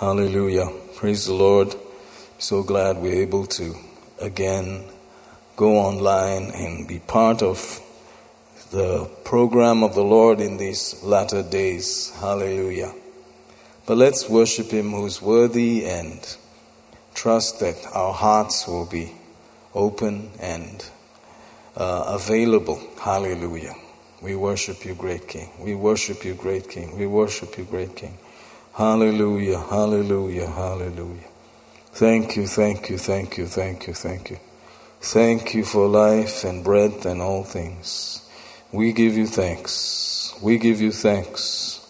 Hallelujah. Praise the Lord. So glad we're able to again go online and be part of the program of the Lord in these latter days. Hallelujah. But let's worship Him who's worthy and trust that our hearts will be open and uh, available. Hallelujah. We worship you, great King. We worship you, great King. We worship you, great King. Hallelujah, hallelujah, hallelujah. Thank you, thank you, thank you, thank you, thank you. Thank you for life and breath and all things. We give you thanks. We give you thanks.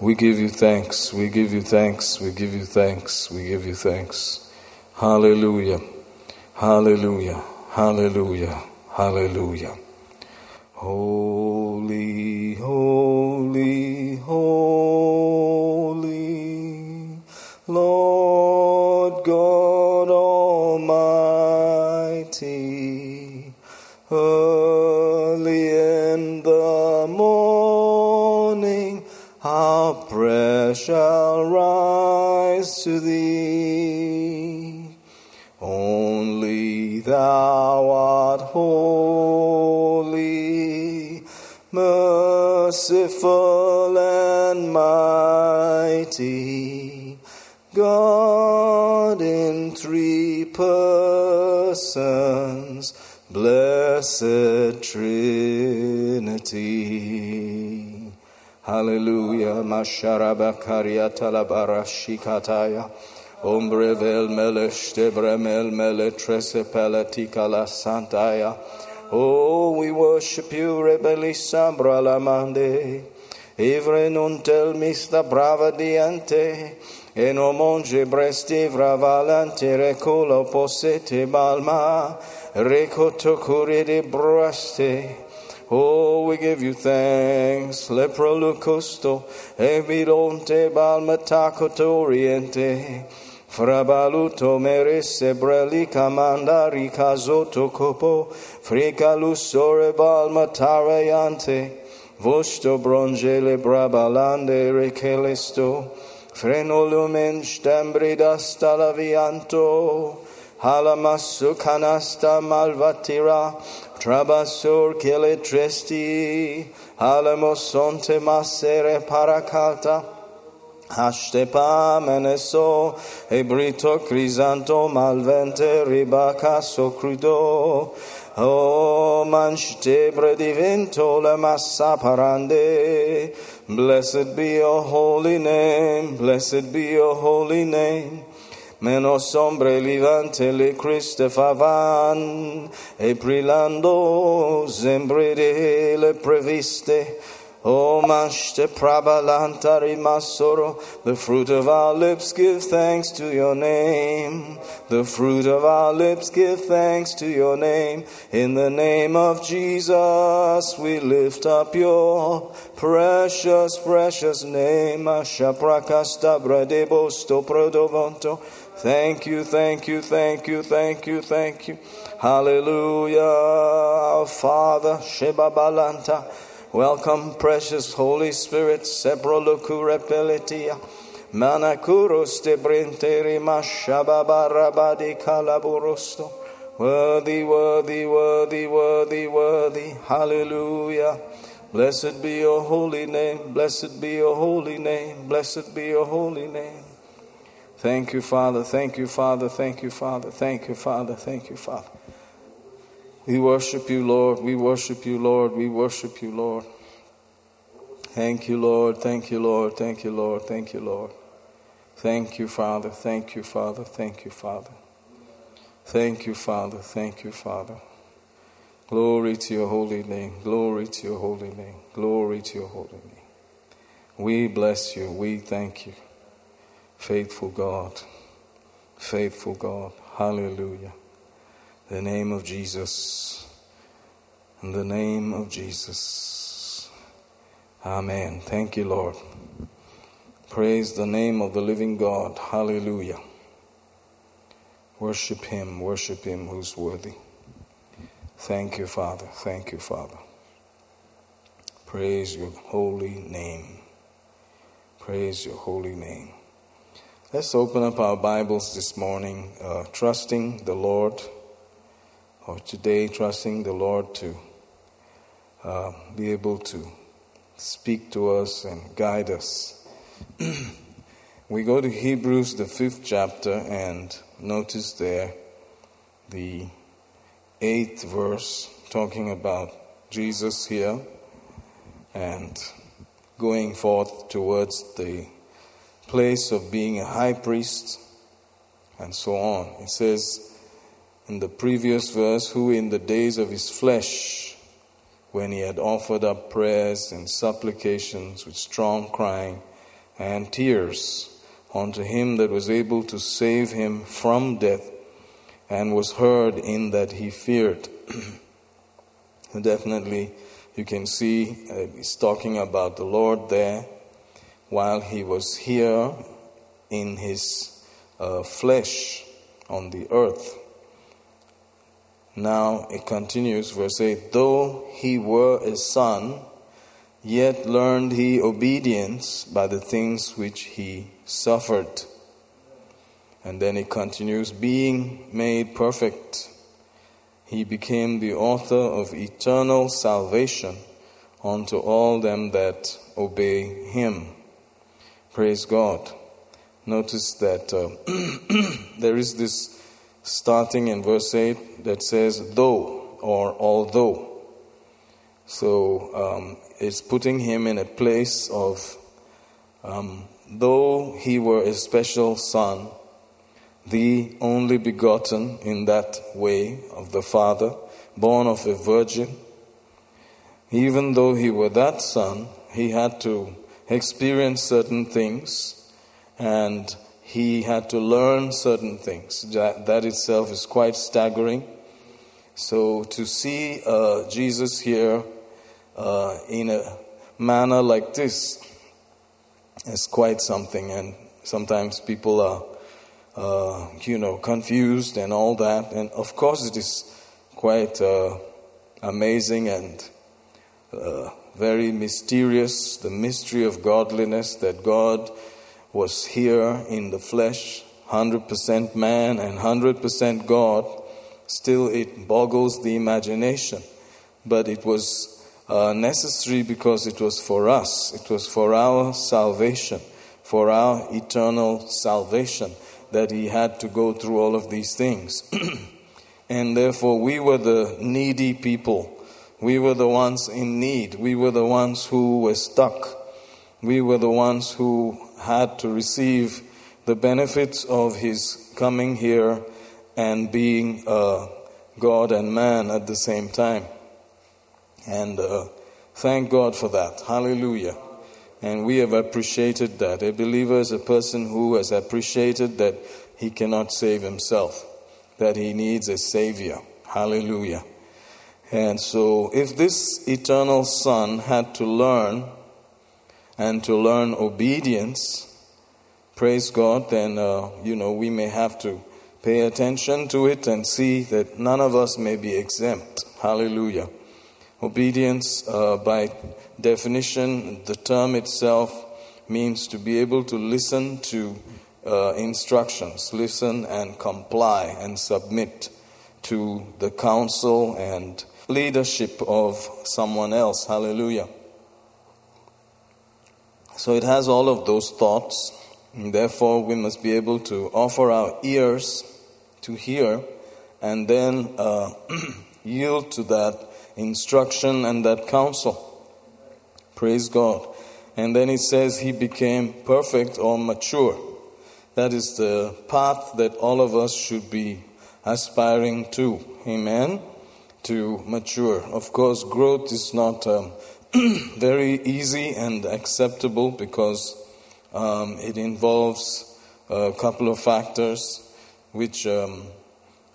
We give you thanks. We give you thanks. We give you thanks. We give you thanks. Hallelujah. Hallelujah. Hallelujah. Hallelujah. Holy, holy, holy, shall rise to thee. Only thou art holy, merciful and mighty, God in three persons, blessed Trinity. Hallelujah. Masharabakaria talabara shikataya. Ombre vel mele shtebre mel mele trese pelatika la santaya. Oh, we worship you, rebeli sambra la mande. Ivre non tel mista brava diante. E bresti vravalante recolo posete balma. Recoto curi di braste. Oh, we give you thanks. Lepro lucusto, evidonte balmatacoto oriente. Frabaluto meresse brelica mandari casoto copo, frica lusore balmatareante. Vosto brongele brabalande recelesto, freno lumen stembridas talavianto. Halamasu canasta malvatira, trabasur kele tresti, halamosonte masere paracalta, Hashtepa meneso, ebrito crisanto malvente ribaca socrudo, O manchebre divento la massa parande. Blessed be your holy name, blessed be your holy name. Menos hombre livante le Christe favan, e brillando sembrede le previste. O manchte prabalanta rimasoro, the fruit of our lips give thanks to your name. The fruit of our lips give thanks to your name. In the name of Jesus, we lift up your precious, precious name. Ashaprakasta bradebosto prodovonto. Thank you, thank you, thank you, thank you, thank you. Hallelujah. Father, Sheba Balanta. Welcome, precious Holy Spirit, Seprolocurepelitia, Manacuros de Brinteri Mashababarabadi Calaburosto. Worthy, worthy, worthy, worthy, worthy. Hallelujah. Blessed be your holy name, blessed be your holy name, blessed be your holy name. Thank you, Father, thank you, Father, thank you, Father, thank you, Father, thank you, Father. We worship you, Lord. We worship you, Lord. We worship you, Lord. Thank you, Lord. Thank you, Lord. Thank you, Lord. Thank you, Lord. Thank you, Father. Thank you, Father. Thank you, Father. Thank you, Father. Thank you, Father. Glory to your holy name. Glory to your holy name. Glory to your holy name. We bless you. We thank you. Faithful God. Faithful God. Hallelujah the name of Jesus. In the name of Jesus. Amen. Thank you, Lord. Praise the name of the living God. Hallelujah. Worship Him, worship Him who's worthy. Thank you, Father. Thank you, Father. Praise your holy name. Praise your holy name. Let's open up our Bibles this morning, uh, trusting the Lord, or today, trusting the Lord to uh, be able to speak to us and guide us. we go to Hebrews, the fifth chapter, and notice there the eighth verse talking about Jesus here and going forth towards the place of being a high priest and so on. It says in the previous verse, who in the days of his flesh, when he had offered up prayers and supplications with strong crying and tears unto him that was able to save him from death, and was heard in that he feared. Definitely, you can see uh, he's talking about the Lord there while he was here in his uh, flesh on the earth. Now it continues, verse 8 Though he were a son, yet learned he obedience by the things which he suffered. And then it continues, being made perfect, he became the author of eternal salvation unto all them that obey him. Praise God. Notice that uh, there is this starting in verse 8 that says, though or although. So um, it's putting him in a place of, um, though he were a special son, the only begotten in that way of the Father, born of a virgin. Even though he were that son, he had to experience certain things and he had to learn certain things. That, that itself is quite staggering. So to see uh, Jesus here uh, in a manner like this is quite something, and sometimes people are uh, you know, confused and all that. And of course, it is quite uh, amazing and uh, very mysterious the mystery of godliness that God was here in the flesh, 100% man and 100% God. Still, it boggles the imagination. But it was uh, necessary because it was for us, it was for our salvation, for our eternal salvation that he had to go through all of these things. and therefore, we were the needy people. We were the ones in need. We were the ones who were stuck. We were the ones who had to receive the benefits of his coming here and being uh, God and man at the same time. And uh, thank God for that. Hallelujah. And we have appreciated that. A believer is a person who has appreciated that he cannot save himself, that he needs a Savior. Hallelujah. And so, if this eternal Son had to learn and to learn obedience, praise God, then, uh, you know, we may have to pay attention to it and see that none of us may be exempt. Hallelujah. Obedience, uh, by definition, the term itself means to be able to listen to uh, instructions, listen and comply and submit to the counsel and leadership of someone else. Hallelujah. So it has all of those thoughts. Therefore, we must be able to offer our ears to hear and then uh, yield to that instruction and that counsel. Praise God. And then it says he became perfect or mature. That is the path that all of us should be aspiring to. Amen. To mature. Of course, growth is not um, very easy and acceptable because um, it involves a couple of factors which um,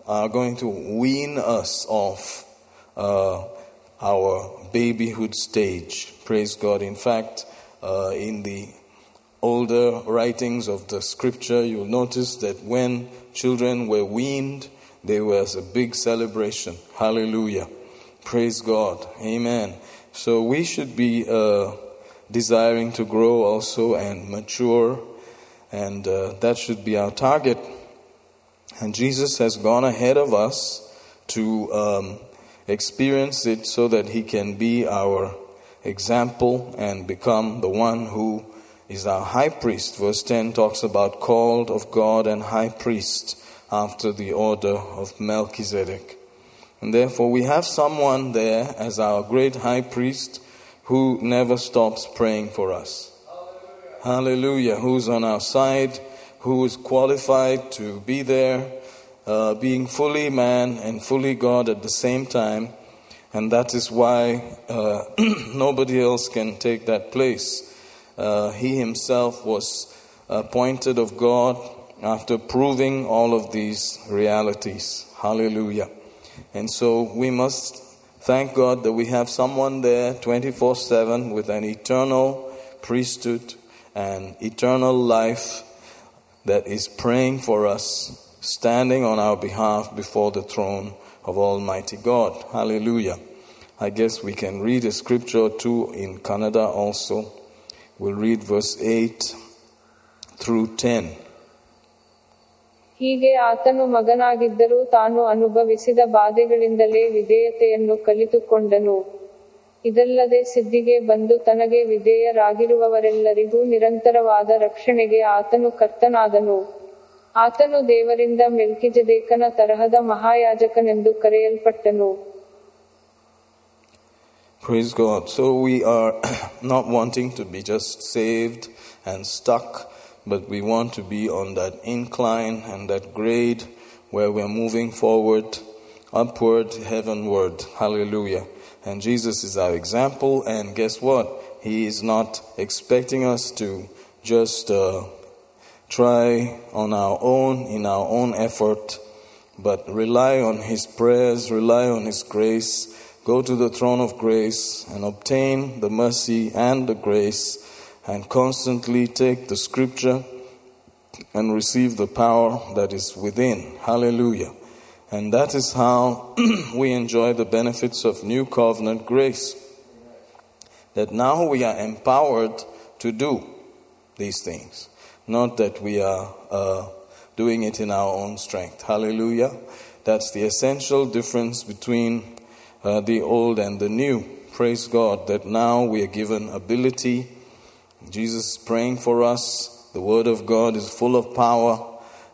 are going to wean us off uh, our babyhood stage. Praise God. In fact, uh, in the older writings of the scripture, you'll notice that when children were weaned, there was a big celebration. Hallelujah. Praise God. Amen. So we should be uh, desiring to grow also and mature And uh, that should be our target. And Jesus has gone ahead of us to um, experience it so that he can be our example and become the one who is our high priest. Verse 10 talks about called of God and high priest after the order of Melchizedek. And therefore, we have someone there as our great high priest who never stops praying for us. Hallelujah. Hallelujah. Who's on our side, who is qualified to be there, uh, being fully man and fully God at the same time. And that is why uh, nobody else can take that place. Uh, he himself was appointed of God after proving all of these realities. Hallelujah. And so we must thank God that we have someone there 24 7 with an eternal priesthood and eternal life that is praying for us, standing on our behalf before the throne of Almighty God. Hallelujah. I guess we can read a scripture or two in Kannada also. We'll read verse 8 through 10. ಹೀಗೆ ಆತನು ಮಗನಾಗಿದ್ದರೂ ತಾನು ಅನುಭವಿಸಿದ ಬಾಧೆಗಳಿಂದಲೇ ವಿಧೇಯತೆಯನ್ನು ಕಲಿತುಕೊಂಡನು. ಇದಲ್ಲದೆ ಸಿದ್ಧಿಗೆ ಬಂದು ತನಗೆ ವಿಧೇಯರಾಗಿರುವವರೆಲ್ಲರಿಗೂ ನಿರಂತರವಾದ ರಕ್ಷಣೆಗೆ ಆತನು ಕರ್ತನಾದನು. ಆತನು ದೇವರಿಂದ ಮೆಲ್ಕಿಜದೇಕನ ತರಹದ ಮಹಾಯಾಜಕನೆಂದು ಕರೆಯಲ್ಪಟ್ಟನು. Praise God. So we are not wanting to be just saved and stuck but we want to be on that incline and that grade where we're moving forward, upward, heavenward. Hallelujah. And Jesus is our example, and guess what? He is not expecting us to just uh, try on our own, in our own effort, but rely on His prayers, rely on His grace, go to the throne of grace and obtain the mercy and the grace and constantly take the scripture and receive the power that is within. Hallelujah. And that is how we enjoy the benefits of new covenant grace. That now we are empowered to do these things, not that we are uh, doing it in our own strength. Hallelujah. That's the essential difference between uh, the old and the new. Praise God that now we are given ability Jesus is praying for us. The Word of God is full of power.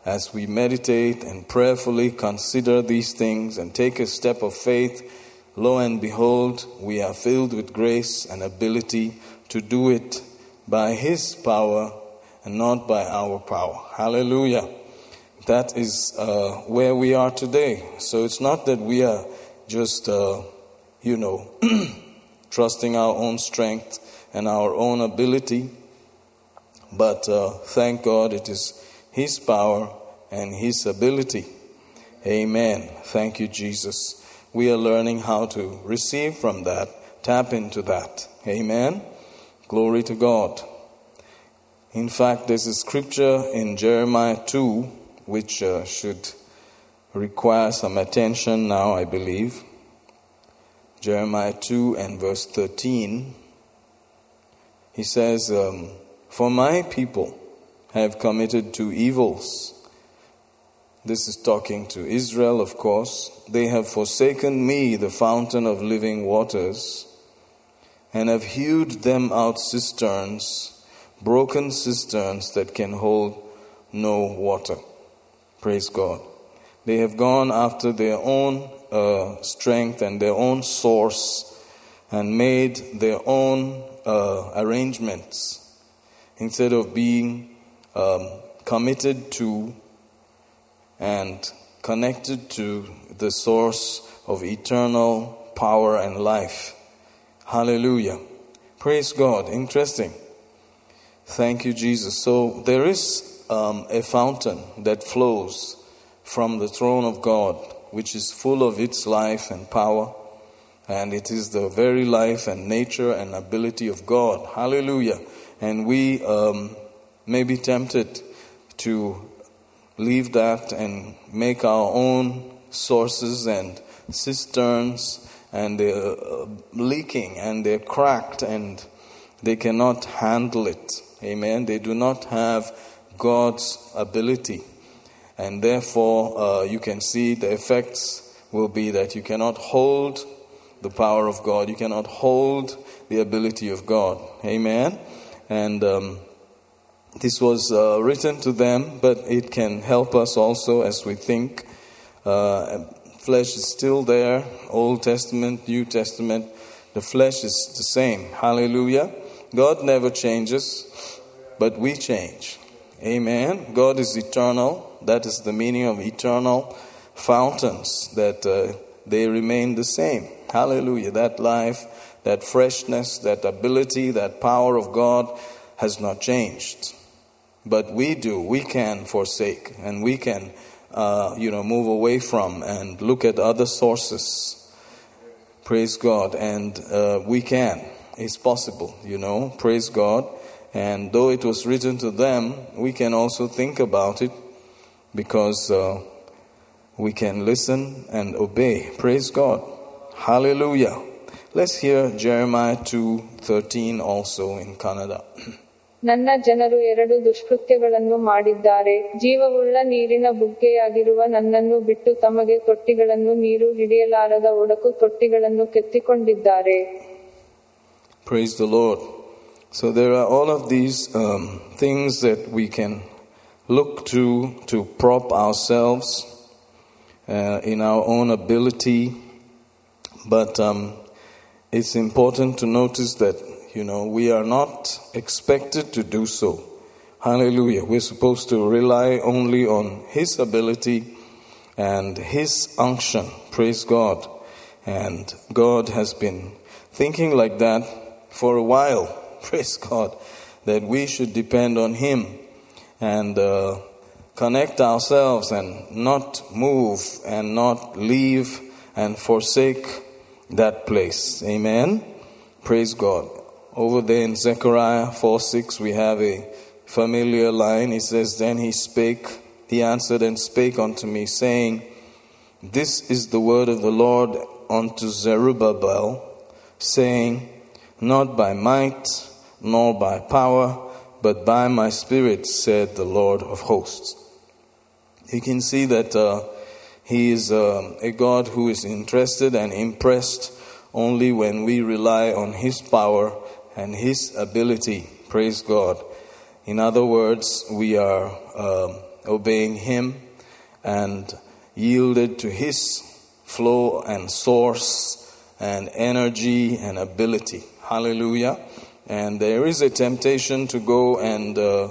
As we meditate and prayerfully consider these things and take a step of faith, lo and behold, we are filled with grace and ability to do it by His power and not by our power. Hallelujah. That is uh, where we are today. So it's not that we are just, uh, you know, trusting our own strength and our own ability. But uh, thank God it is His power and His ability. Amen. Thank you, Jesus. We are learning how to receive from that, tap into that. Amen. Glory to God. In fact, there's a scripture in Jeremiah 2 which uh, should require some attention now, I believe. Jeremiah 2 and verse 13. He says, um, For my people have committed two evils. This is talking to Israel, of course. They have forsaken me, the fountain of living waters, and have hewed them out cisterns, broken cisterns that can hold no water. Praise God. They have gone after their own uh, strength and their own source and made their own uh, arrangements instead of being um, committed to and connected to the source of eternal power and life. Hallelujah. Praise God. Interesting. Thank you, Jesus. So there is um, a fountain that flows from the throne of God, which is full of its life and power and it is the very life and nature and ability of God. Hallelujah. And we um, may be tempted to leave that and make our own sources and cisterns, and they're uh, leaking and they're cracked and they cannot handle it. Amen. They do not have God's ability. And therefore, uh, you can see the effects will be that you cannot hold the power of God, you cannot hold the ability of God. Amen. And um, this was uh, written to them, but it can help us also as we think. Uh, flesh is still there, Old Testament, New Testament. The flesh is the same. Hallelujah. God never changes, but we change. Amen. God is eternal. That is the meaning of eternal fountains, that uh, they remain the same. Hallelujah. That life, that freshness, that ability, that power of God has not changed. But we do. We can forsake and we can, uh, you know, move away from and look at other sources. Praise God. And uh, we can. It's possible, you know. Praise God. And though it was written to them, we can also think about it because uh, we can listen and obey. Praise God. Hallelujah. Let's hear Jeremiah 2:13 also in Kannada. ನನ್ನ ಜನರು ಎರಡು ದುಷ್ಕೃತ್ಯಗಳನ್ನು ಮಾಡಿದ್ದಾರೆ ಜೀವವುಳ್ಳ ನೀರಿನ ಬುಗ್ಗೆಯಾಗಿರುವ ನನ್ನನ್ನು ಬಿಟ್ಟು ತಮಗೆ ತೊಟ್ಟಿಗಳನ್ನು ನೀರು ಹಿಡಿಯಲಾರದ ಒಡಕು ತೊಟ್ಟಿಗಳನ್ನು ಕೆತ್ತಿಕೊಂಡಿದ್ದಾರೆ Praise the Lord. So there are all of these um, things that we can look to to prop ourselves uh, in our own ability, but um, it's important to notice that you know we are not expected to do so. Hallelujah. We're supposed to rely only on His ability and His unction. Praise God. And God has been thinking like that for a while. Praise God. That we should depend on Him and uh, connect ourselves and not move and not leave and forsake that place. Amen. Praise God. Over there in Zechariah 4 6, we have a familiar line. It says, Then he spake, he answered and spake unto me, saying, This is the word of the Lord unto Zerubbabel, saying, Not by might, nor by power, but by my spirit, said the Lord of hosts. You can see that uh, he is uh, a God who is interested and impressed only when we rely on his power and his ability. Praise God. In other words, we are um, obeying him and yielded to his flow and source and energy and ability. Hallelujah. And there is a temptation to go and uh,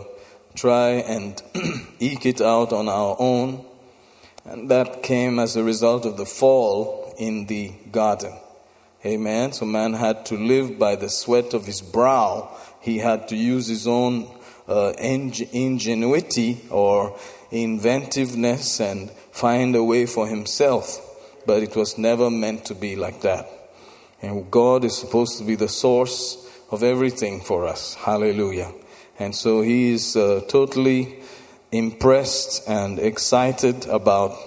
try and eke it out on our own. And that came as a result of the fall in the garden. Amen. So man had to live by the sweat of his brow. He had to use his own uh, ing- ingenuity or inventiveness and find a way for himself. But it was never meant to be like that. And God is supposed to be the source of everything for us. Hallelujah. And so he is uh, totally impressed and excited about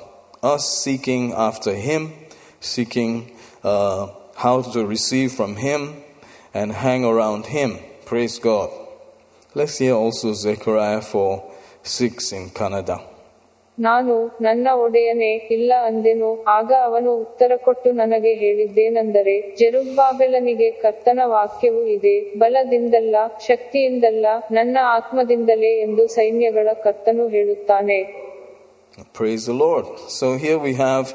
us seeking after him, seeking uh, how to receive from him and hang around him. Praise God. Let's hear also Zechariah 4 6 in Kannada. ನಾನು ನನ್ನ ಒಡೆಯನೇ ಇಲ್ಲ ಅಂದೆನು ಆಗ ಅವನು ಉತ್ತರ ಕೊಟ್ಟು ನನಗೆ ಹೇಳಿದ್ದೇನೆಂದರೆ ಜೆರುಬ್ಬಾಬೆಲನಿಗೆ ಕರ್ತನ ವಾಕ್ಯವು ಇದೆ ಬಲದಿಂದಲ್ಲ ಶಕ್ತಿಯಿಂದಲ್ಲ ನನ್ನ ಆತ್ಮದಿಂದಲೇ ಎಂದು ಸೈನ್ಯಗಳ ಕರ್ತನು ಹೇಳುತ್ತಾನೆ Praise the Lord. So here we have,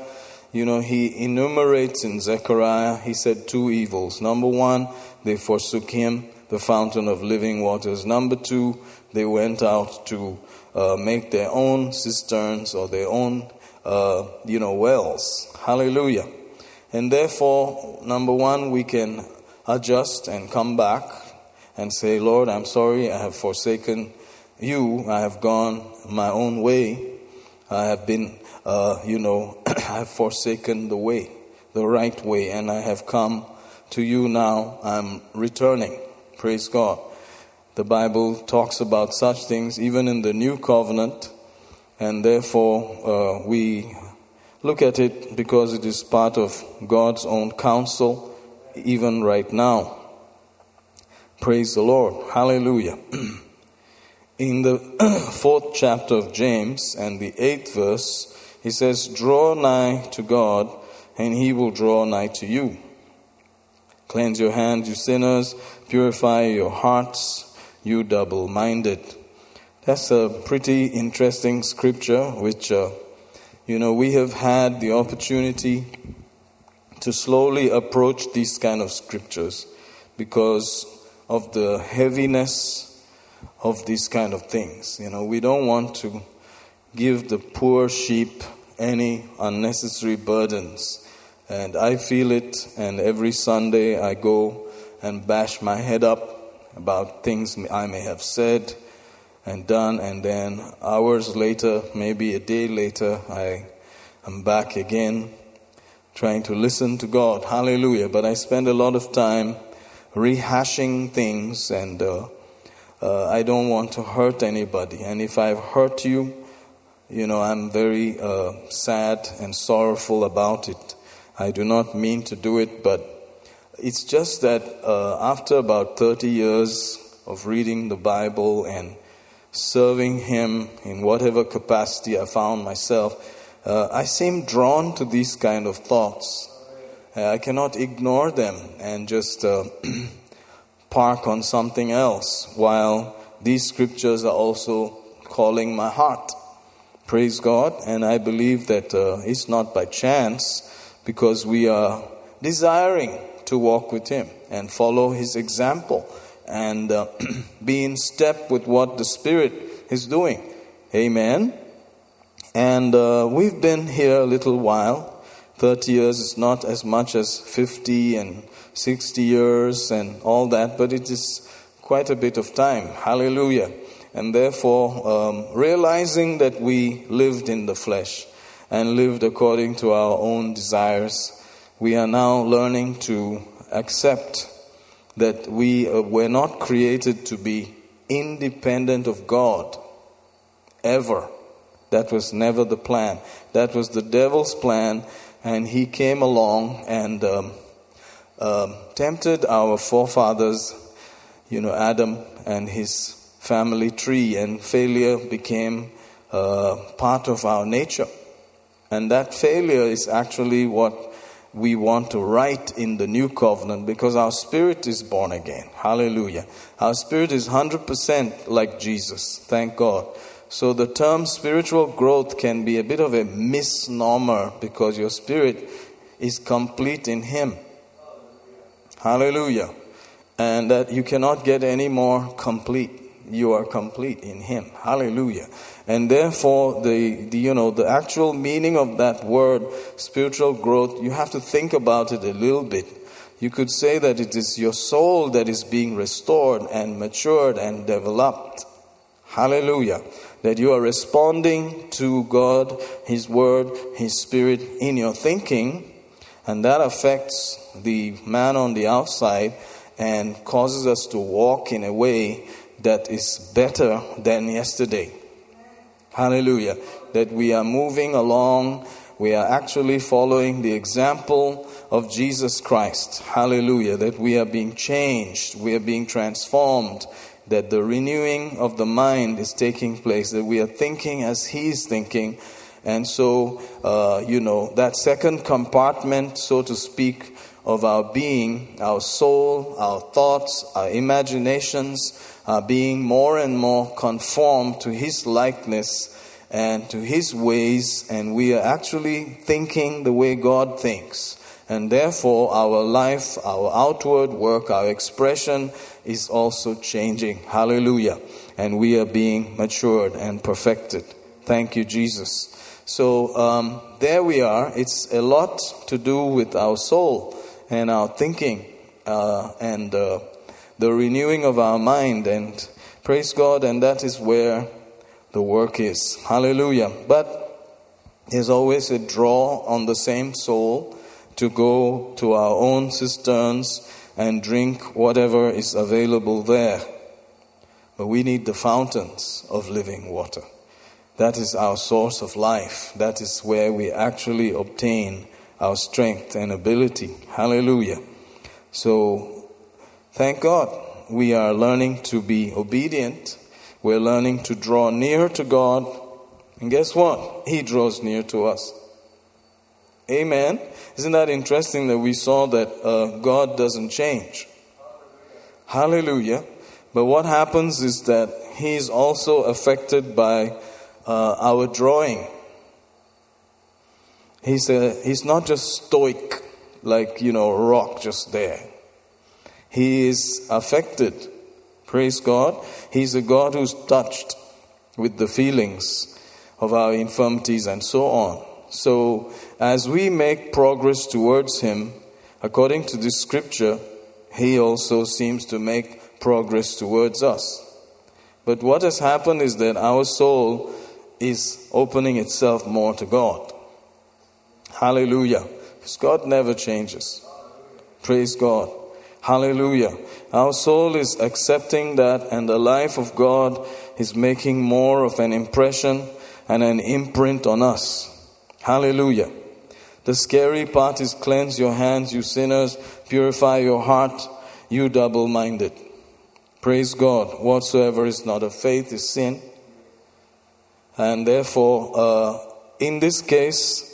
you know, he enumerates in Zechariah, he said two evils. Number one, they forsook him, the fountain of living waters. Number two, they went out to uh, make their own cisterns or their own, uh, you know, wells. Hallelujah. And therefore, number one, we can adjust and come back and say, Lord, I'm sorry, I have forsaken you, I have gone my own way. I have been, uh, you know, I have forsaken the way, the right way, and I have come to you now. I'm returning. Praise God. The Bible talks about such things even in the new covenant, and therefore uh, we look at it because it is part of God's own counsel, even right now. Praise the Lord. Hallelujah. In the fourth chapter of James and the eighth verse, he says, Draw nigh to God, and he will draw nigh to you. Cleanse your hands, you sinners, purify your hearts, you double minded. That's a pretty interesting scripture, which, uh, you know, we have had the opportunity to slowly approach these kind of scriptures because of the heaviness of these kind of things. You know, we don't want to give the poor sheep any unnecessary burdens. And I feel it, and every Sunday I go and bash my head up about things I may have said and done, and then hours later, maybe a day later, I am back again trying to listen to God. Hallelujah. But I spend a lot of time rehashing things, and uh, uh, I don't want to hurt anybody. And if I've hurt you, you know, I'm very uh, sad and sorrowful about it. I do not mean to do it, but it's just that uh, after about 30 years of reading the Bible and serving Him in whatever capacity I found myself, uh, I seem drawn to these kind of thoughts. Uh, I cannot ignore them and just uh, park on something else while these scriptures are also calling my heart. Praise God. And I believe that uh, it's not by chance because we are desiring to walk with Him and follow His example and uh, be in step with what the Spirit is doing. Amen. And uh, we've been here a little while. 30 years is not as much as 50 and 60 years and all that, but it is quite a bit of time. Hallelujah. And therefore, um, realizing that we lived in the flesh and lived according to our own desires, we are now learning to accept that we uh, were not created to be independent of God ever. That was never the plan. That was the devil's plan, and he came along and um, um, tempted our forefathers, you know, Adam and his family tree, and failure became uh, part of our nature. And that failure is actually what we want to write in the new covenant because our spirit is born again. Hallelujah. Our spirit is 100% like Jesus. Thank God. So the term spiritual growth can be a bit of a misnomer because your spirit is complete in Him. Hallelujah. And that you cannot get any more complete. You are complete in Him. Hallelujah. And therefore, the, the, you know, the actual meaning of that word, spiritual growth, you have to think about it a little bit. You could say that it is your soul that is being restored and matured and developed. Hallelujah. That you are responding to God, His Word, His Spirit in your thinking, and that affects the man on the outside and causes us to walk in a way that is better than yesterday. Hallelujah. That we are moving along, we are actually following the example of Jesus Christ. Hallelujah. That we are being changed, we are being transformed, that the renewing of the mind is taking place, that we are thinking as He's thinking. And so, uh, you know, that second compartment, so to speak, of our being, our soul, our thoughts, our imaginations, are being more and more conformed to His likeness and to His ways, and we are actually thinking the way God thinks. And therefore, our life, our outward work, our expression is also changing. Hallelujah. And we are being matured and perfected. Thank you, Jesus. So, um, there we are. It's a lot to do with our soul and our thinking uh, and uh, the renewing of our mind. And praise God, and that is where the work is. Hallelujah. But there's always a draw on the same soul to go to our own cisterns and drink whatever is available there. But we need the fountains of living water. That is our source of life. That is where we actually obtain our strength and ability. Hallelujah. So, thank God we are learning to be obedient. We're learning to draw near to God. And guess what? He draws near to us. Amen. Isn't that interesting that we saw that uh, God doesn't change? Hallelujah. But what happens is that He's also affected by uh, our drawing. He's, a, he's not just stoic, like, you know, rock just there. He is affected. Praise God. He's a God who's touched with the feelings of our infirmities and so on. So, as we make progress towards Him, according to this scripture, He also seems to make progress towards us. But what has happened is that our soul is opening itself more to God. Hallelujah. Because God never changes. Praise God. Hallelujah. Our soul is accepting that, and the life of God is making more of an impression and an imprint on us. Hallelujah. The scary part is cleanse your hands, you sinners, purify your heart, you double minded. Praise God. Whatsoever is not of faith is sin. And therefore, uh, in this case,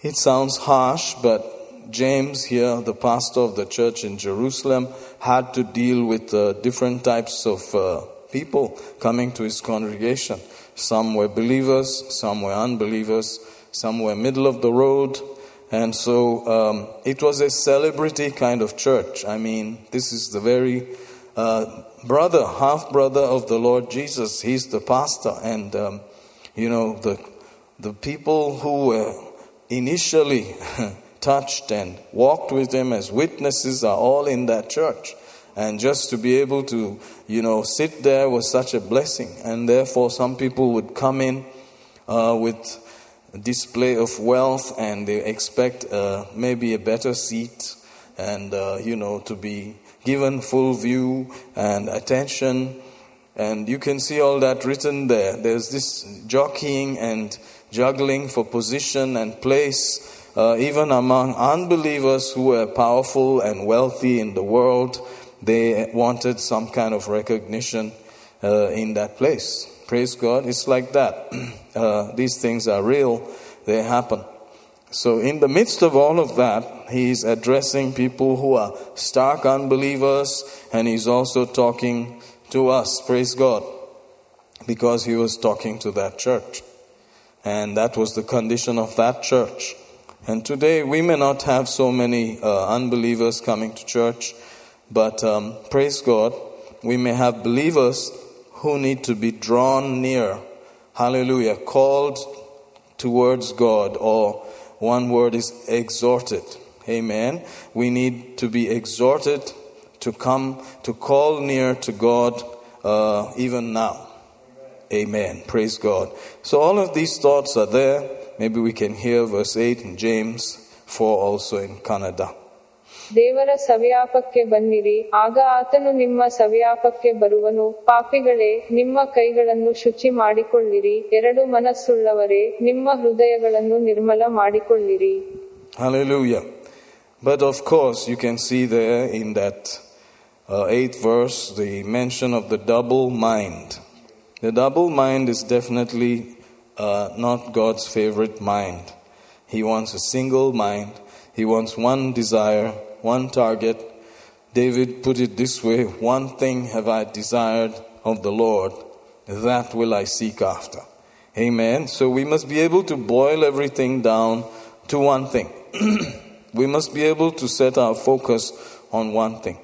it sounds harsh, but James here, the pastor of the church in Jerusalem, had to deal with uh, different types of uh, people coming to his congregation. Some were believers, some were unbelievers, some were middle of the road. And so um, it was a celebrity kind of church. I mean, this is the very uh, brother, half brother of the Lord Jesus. He's the pastor. And, um, you know, the, the people who were initially touched and walked with them as witnesses are all in that church. And just to be able to, you know, sit there was such a blessing. And therefore, some people would come in uh, with display of wealth and they expect uh, maybe a better seat and, uh, you know, to be given full view and attention. And you can see all that written there. There's this jockeying and juggling for position and place, uh, even among unbelievers who were powerful and wealthy in the world. They wanted some kind of recognition uh, in that place. Praise God. It's like that. Uh, these things are real, they happen. So, in the midst of all of that, he's addressing people who are stark unbelievers, and he's also talking to us. Praise God. Because he was talking to that church. And that was the condition of that church. And today we may not have so many uh, unbelievers coming to church, but um, praise God, we may have believers who need to be drawn near. Hallelujah. Called towards God, or one word is exhorted. Amen. We need to be exhorted to come, to call near to God uh, even now. Amen. Praise God. So all of these thoughts are there Maybe we can hear verse 8 in James 4 also in Kannada. ದೇವರ ಸವ್ಯಾಪಕ್ಕೆ ಬನ್ನಿರಿ ಆಗ ಆತನು ನಿಮ್ಮ ಸವ್ಯಾಪಕ್ಕೆ ಬರುವನು ಪಾಪಿಗಳೇ ನಿಮ್ಮ ಕೈಗಳನ್ನು ಶುಚಿ ಮಾಡಿಕೊಳ್ಳಿರಿ ಎರಡು ಮನಸ್ಸುಳ್ಳವರೇ ನಿಮ್ಮ ಹೃದಯಗಳನ್ನು ನಿರ್ಮಲ ಮಾಡಿಕೊಳ್ಳಿರಿ Hallelujah. But of course, you can see there in that uh, eighth verse the mention of the double mind. The double mind is definitely uh, not God's favorite mind. He wants a single mind, He wants one desire, one target. David put it this way One thing have I desired of the Lord, that will I seek after. Amen. So we must be able to boil everything down to one thing. we must be able to set our focus on one thing.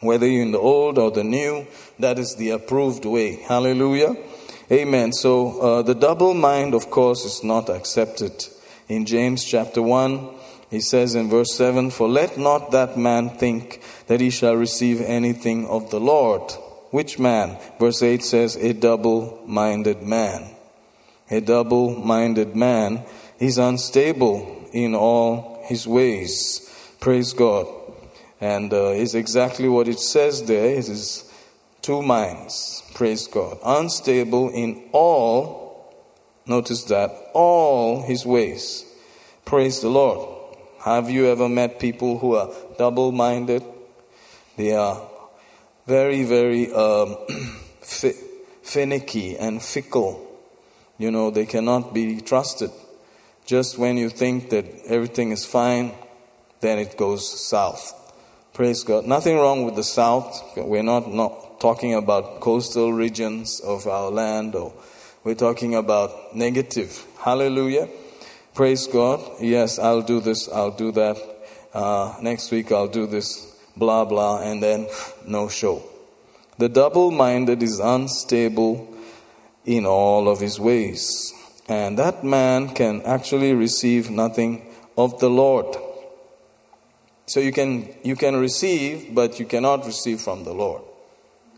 Whether you're in the old or the new, that is the approved way. Hallelujah. Amen. So uh, the double mind, of course, is not accepted. In James chapter 1, he says in verse 7 For let not that man think that he shall receive anything of the Lord. Which man? Verse 8 says, A double minded man. A double minded man is unstable in all his ways. Praise God. And uh, is exactly what it says there. It is two minds. Praise God. Unstable in all, notice that, all his ways. Praise the Lord. Have you ever met people who are double minded? They are very, very um, fi- finicky and fickle. You know, they cannot be trusted. Just when you think that everything is fine, then it goes south. Praise God. Nothing wrong with the south. We're not, not talking about coastal regions of our land or we're talking about negative. Hallelujah. Praise God. Yes, I'll do this, I'll do that. Uh, next week I'll do this, blah, blah, and then no show. The double minded is unstable in all of his ways. And that man can actually receive nothing of the Lord. So you can, you can receive, but you cannot receive from the Lord.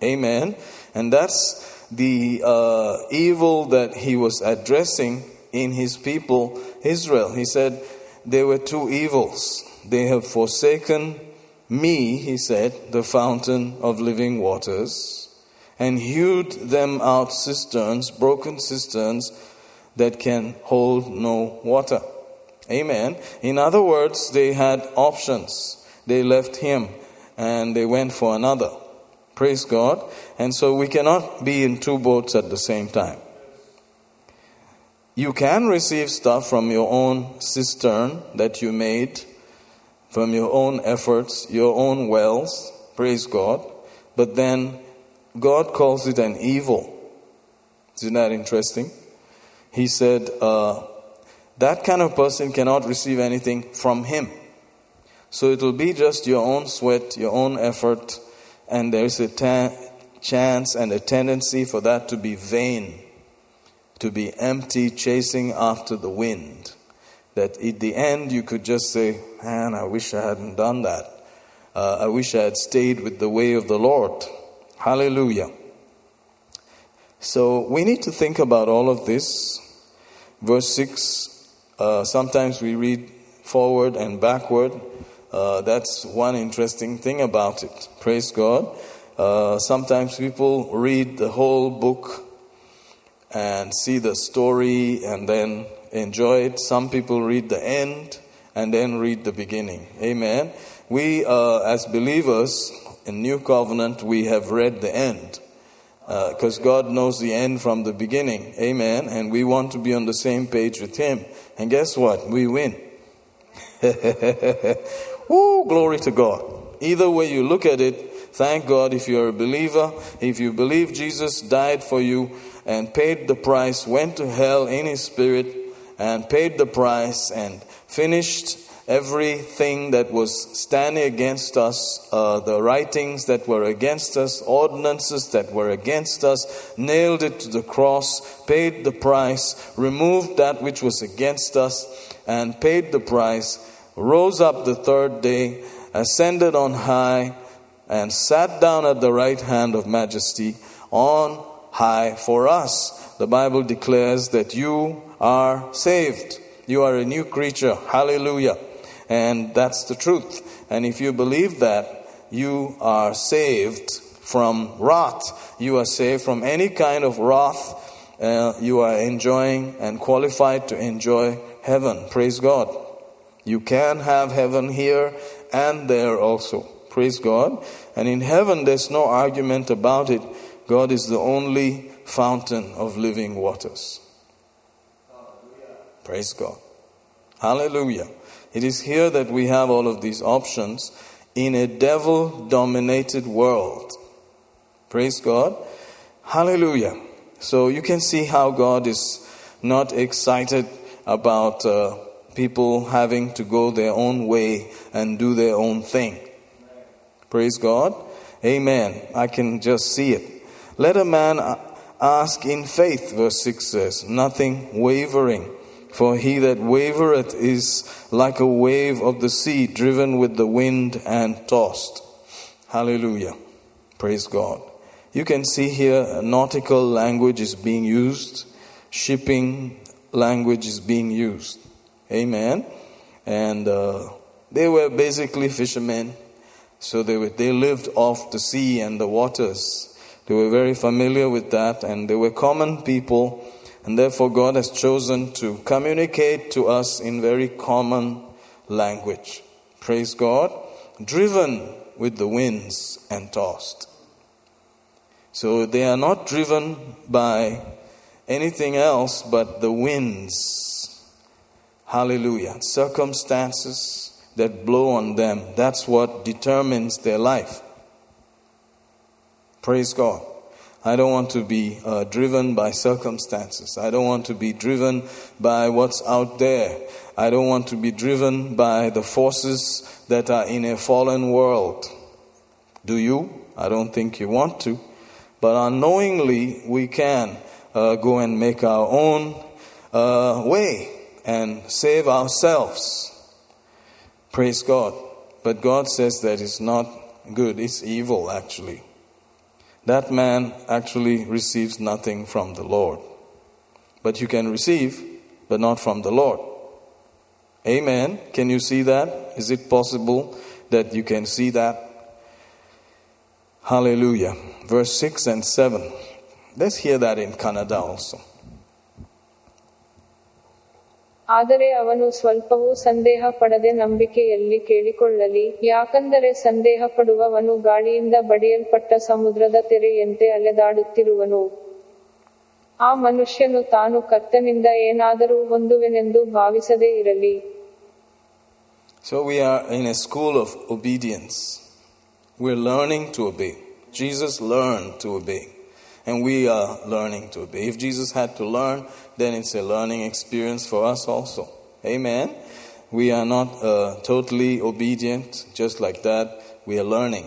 Amen. And that's the uh, evil that he was addressing in his people, Israel. He said, There were two evils. They have forsaken me, he said, the fountain of living waters, and hewed them out cisterns, broken cisterns that can hold no water. Amen. In other words, they had options. They left him and they went for another. Praise God. And so we cannot be in two boats at the same time. You can receive stuff from your own cistern that you made, from your own efforts, your own wells. Praise God. But then God calls it an evil. Isn't that interesting? He said, uh, that kind of person cannot receive anything from him. So it will be just your own sweat, your own effort, and there's a ta- chance and a tendency for that to be vain, to be empty, chasing after the wind. That at the end you could just say, Man, I wish I hadn't done that. Uh, I wish I had stayed with the way of the Lord. Hallelujah. So we need to think about all of this. Verse 6, uh, sometimes we read forward and backward. Uh, that's one interesting thing about it. Praise God. Uh, sometimes people read the whole book and see the story and then enjoy it. Some people read the end and then read the beginning. Amen. We, uh, as believers in New Covenant, we have read the end because uh, God knows the end from the beginning. Amen. And we want to be on the same page with Him. And guess what? We win. Woo, glory to God. Either way you look at it, thank God if you're a believer. If you believe Jesus died for you and paid the price, went to hell in His Spirit and paid the price and finished everything that was standing against us, uh, the writings that were against us, ordinances that were against us, nailed it to the cross, paid the price, removed that which was against us, and paid the price, rose up the third day, ascended on high, and sat down at the right hand of majesty on high for us. The Bible declares that you are saved. You are a new creature. Hallelujah. And that's the truth. And if you believe that, you are saved from wrath. You are saved from any kind of wrath. Uh, you are enjoying and qualified to enjoy heaven. Praise God. You can have heaven here and there also. Praise God. And in heaven, there's no argument about it. God is the only fountain of living waters. Praise God. Hallelujah. It is here that we have all of these options in a devil dominated world. Praise God. Hallelujah. So you can see how God is not excited about uh, people having to go their own way and do their own thing. Praise God. Amen. I can just see it. Let a man ask in faith, verse 6 says, nothing wavering. For he that wavereth is like a wave of the sea, driven with the wind and tossed. Hallelujah. Praise God. You can see here nautical language is being used, shipping language is being used. Amen. And uh, they were basically fishermen, so they, were, they lived off the sea and the waters. They were very familiar with that, and they were common people and therefore, God has chosen to communicate to us in very common language. Praise God. Driven with the winds and tossed. So they are not driven by anything else but the winds. Hallelujah. Circumstances that blow on them. That's what determines their life. Praise God. I don't want to be uh, driven by circumstances. I don't want to be driven by what's out there. I don't want to be driven by the forces that are in a fallen world. Do you? I don't think you want to. But unknowingly, we can uh, go and make our own uh, way and save ourselves. Praise God. But God says that it's not good, it's evil actually that man actually receives nothing from the Lord. But you can receive, but not from the Lord. Amen. Can you see that? Is it possible that you can see that? Hallelujah. Verse 6 and 7. Let's hear that in Kannada also. ಆದರೆ ಅವನು ಸ್ವಲ್ಪವೂ ಸಂದೇಹ ಪಡದೆ ನಂಬಿಕೆಯಲ್ಲಿ ಕೇಳಿಕೊಳ್ಳಲಿ ಯಾಕಂದರೆ ಸಂದೇಹ ಪಡುವವನು ಗಾಳಿಯಿಂದ ಬಡಿಯಲ್ಪಟ್ಟ ಸಮುದ್ರದ ತೆರೆಯಂತೆ ಅಲೆದಾಡುತ್ತಿರುವನು ಆ ಮನುಷ್ಯನು ತಾನು ಕರ್ತನಿಂದ ಏನಾದರೂ ಹೊಂದುವೆನೆಂದು ಭಾವಿಸದೇ ಇರಲಿ So we are in a school of obedience. We're learning to obey. Jesus learned to obey. And we are learning to obey. If Jesus had to learn, then it's a learning experience for us also. Amen. We are not uh, totally obedient, just like that. We are learning.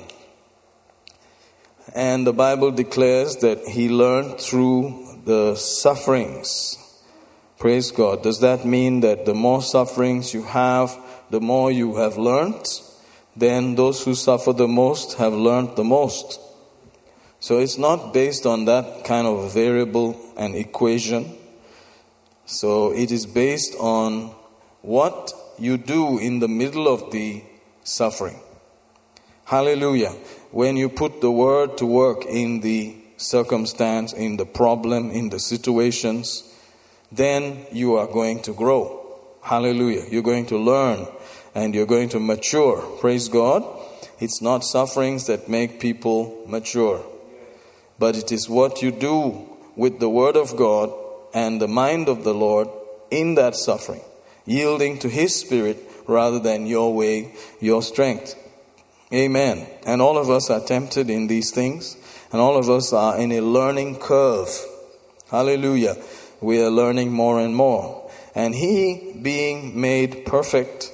And the Bible declares that he learned through the sufferings. Praise God. Does that mean that the more sufferings you have, the more you have learned? Then those who suffer the most have learned the most. So it's not based on that kind of variable and equation. So it is based on what you do in the middle of the suffering. Hallelujah. When you put the word to work in the circumstance, in the problem, in the situations, then you are going to grow. Hallelujah. You're going to learn and you're going to mature. Praise God. It's not sufferings that make people mature, but it is what you do with the Word of God and the mind of the Lord in that suffering, yielding to His Spirit rather than your way, your strength. Amen. And all of us are tempted in these things, and all of us are in a learning curve. Hallelujah. We are learning more and more. And He, being made perfect,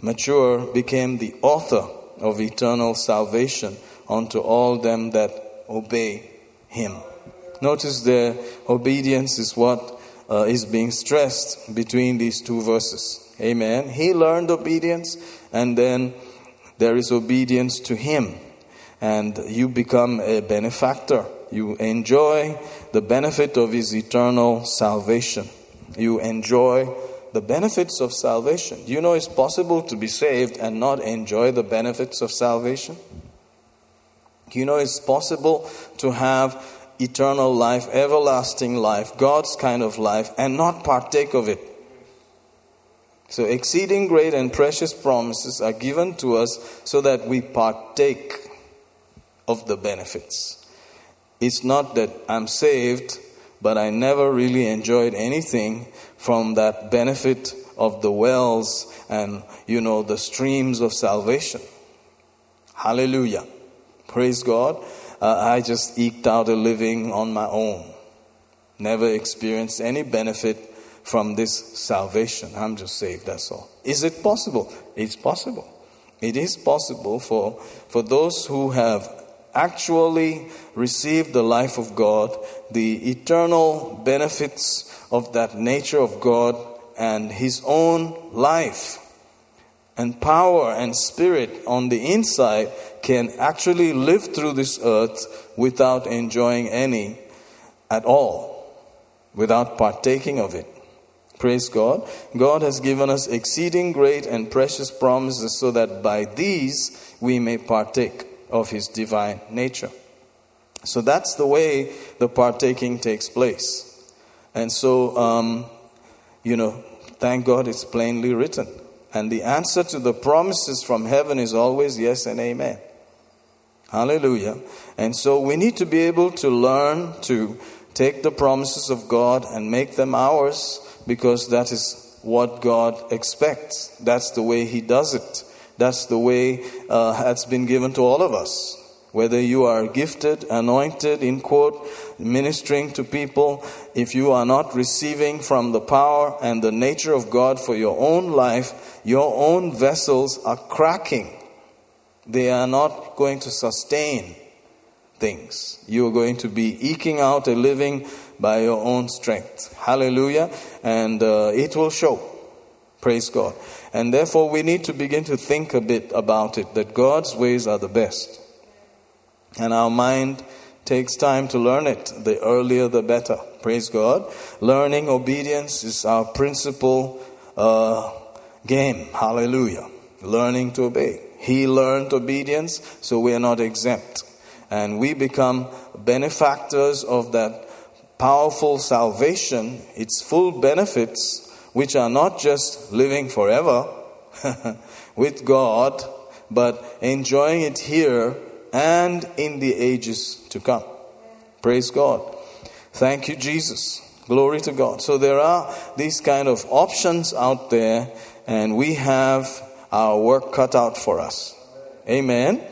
mature, became the author of eternal salvation unto all them that obey Him. Notice the obedience is what uh, is being stressed between these two verses. Amen. He learned obedience, and then there is obedience to Him, and you become a benefactor. You enjoy the benefit of His eternal salvation. You enjoy the benefits of salvation. Do you know it's possible to be saved and not enjoy the benefits of salvation? You know it's possible to have eternal life, everlasting life, God's kind of life, and not partake of it? So, exceeding great and precious promises are given to us so that we partake of the benefits. It's not that I'm saved, but I never really enjoyed anything from that benefit of the wells and, you know, the streams of salvation. Hallelujah. Praise God. Uh, I just eked out a living on my own. Never experienced any benefit from this salvation. I'm just saved, that's all. Is it possible? It's possible. It is possible for, for those who have actually received the life of God, the eternal benefits of that nature of God and His own life and power and spirit on the inside can actually live through this earth without enjoying any at all, without partaking of it. Praise God. God has given us exceeding great and precious promises so that by these we may partake of His divine nature. So that's the way the partaking takes place. And so, um, you know, thank God it's plainly written. And the answer to the promises from heaven is always yes and amen. Hallelujah. And so we need to be able to learn to take the promises of God and make them ours because that is what God expects. That's the way He does it. That's the way uh, that's been given to all of us. Whether you are gifted, anointed, in quote, ministering to people, if you are not receiving from the power and the nature of God for your own life, your own vessels are cracking. They are not going to sustain things. You are going to be eking out a living by your own strength. Hallelujah. And uh, it will show. Praise God. And therefore, we need to begin to think a bit about it that God's ways are the best. And our mind takes time to learn it. The earlier, the better. Praise God. Learning obedience is our principal uh, game. Hallelujah. Learning to obey. He learned obedience, so we are not exempt. And we become benefactors of that powerful salvation, its full benefits, which are not just living forever with God, but enjoying it here and in the ages to come. Praise God. Thank you, Jesus. Glory to God. So there are these kind of options out there, and we have our work cut out for us. Amen.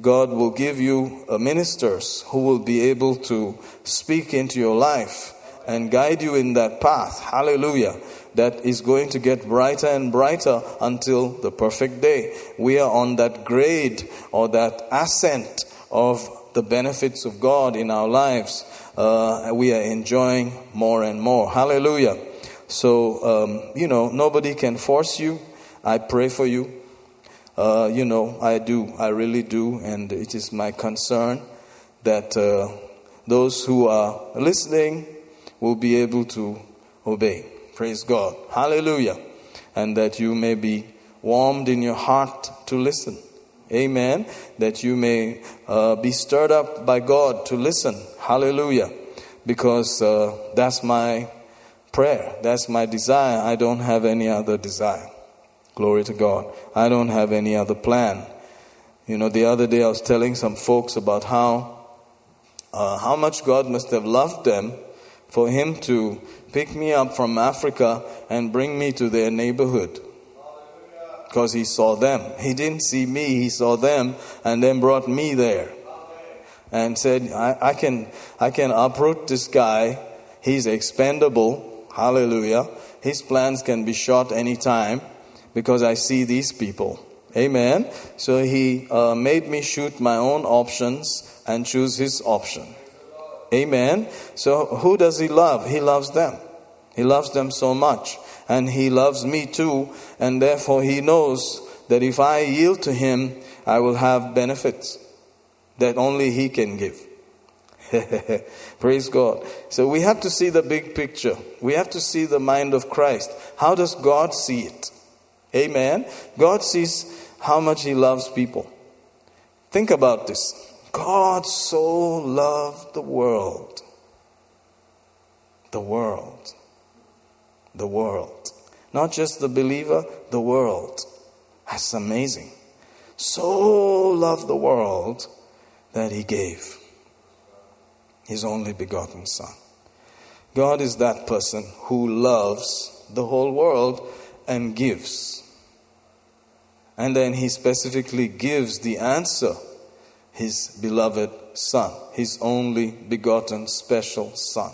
God will give you uh, ministers who will be able to speak into your life and guide you in that path. Hallelujah. That is going to get brighter and brighter until the perfect day. We are on that grade or that ascent of the benefits of God in our lives. Uh, we are enjoying more and more. Hallelujah. So, um, you know, nobody can force you. I pray for you. Uh, you know, I do. I really do. And it is my concern that uh, those who are listening will be able to obey. Praise God. Hallelujah. And that you may be warmed in your heart to listen. Amen. That you may uh, be stirred up by God to listen. Hallelujah. Because uh, that's my prayer. That's my desire. I don't have any other desire. Glory to God. I don't have any other plan. You know, the other day I was telling some folks about how uh, how much God must have loved them for Him to pick me up from Africa and bring me to their neighborhood. Because He saw them. He didn't see me, He saw them and then brought me there. And said, I, I can, I can uproot this guy. He's expendable. Hallelujah. His plans can be shot anytime because I see these people. Amen. So he uh, made me shoot my own options and choose his option. Amen. So who does he love? He loves them. He loves them so much. And he loves me too. And therefore he knows that if I yield to him, I will have benefits that only he can give. Praise God. So we have to see the big picture. We have to see the mind of Christ. How does God see it? Amen. God sees how much he loves people. Think about this. God so loved the world. The world. The world. Not just the believer, the world. That's amazing. So loved the world that he gave his only begotten Son. God is that person who loves the whole world and gives. And then he specifically gives the answer his beloved Son, his only begotten special Son.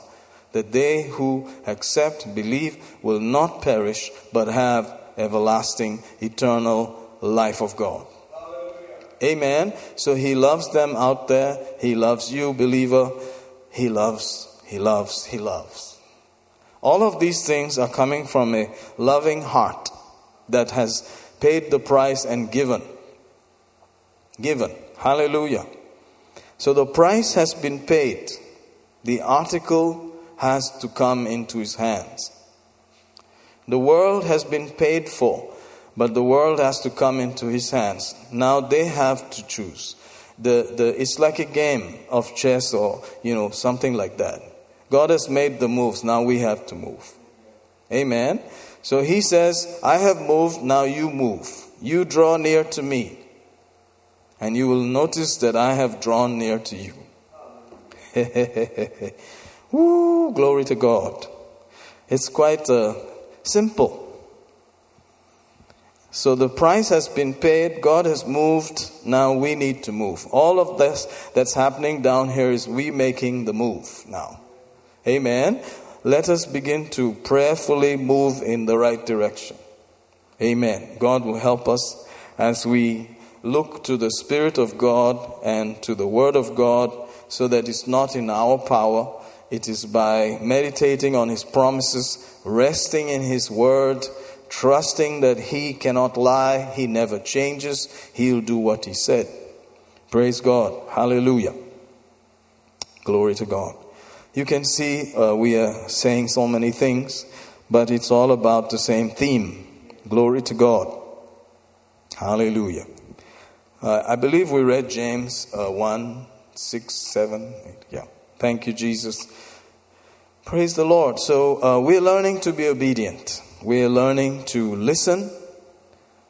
That they who accept, believe, will not perish, but have everlasting, eternal life of God. Amen. So he loves them out there. He loves you, believer. He loves, he loves, he loves. All of these things are coming from a loving heart that has paid the price and given. Given. Hallelujah. So the price has been paid. The article has to come into his hands. The world has been paid for, but the world has to come into his hands. Now they have to choose. The, the, it's like a game of chess or, you know, something like that. God has made the moves, now we have to move. Amen. So he says, I have moved, now you move. You draw near to me and you will notice that I have drawn near to you. Woo, glory to God. It's quite uh, simple. So the price has been paid, God has moved, now we need to move. All of this that's happening down here is we making the move now. Amen. Let us begin to prayerfully move in the right direction. Amen. God will help us as we look to the Spirit of God and to the Word of God so that it's not in our power. It is by meditating on His promises, resting in His Word, trusting that He cannot lie, He never changes, He'll do what He said. Praise God. Hallelujah. Glory to God. You can see uh, we are saying so many things, but it's all about the same theme. Glory to God. Hallelujah. Uh, I believe we read James uh, 1 6, 7, 8. Yeah. Thank you, Jesus. Praise the Lord. So uh, we're learning to be obedient. We're learning to listen.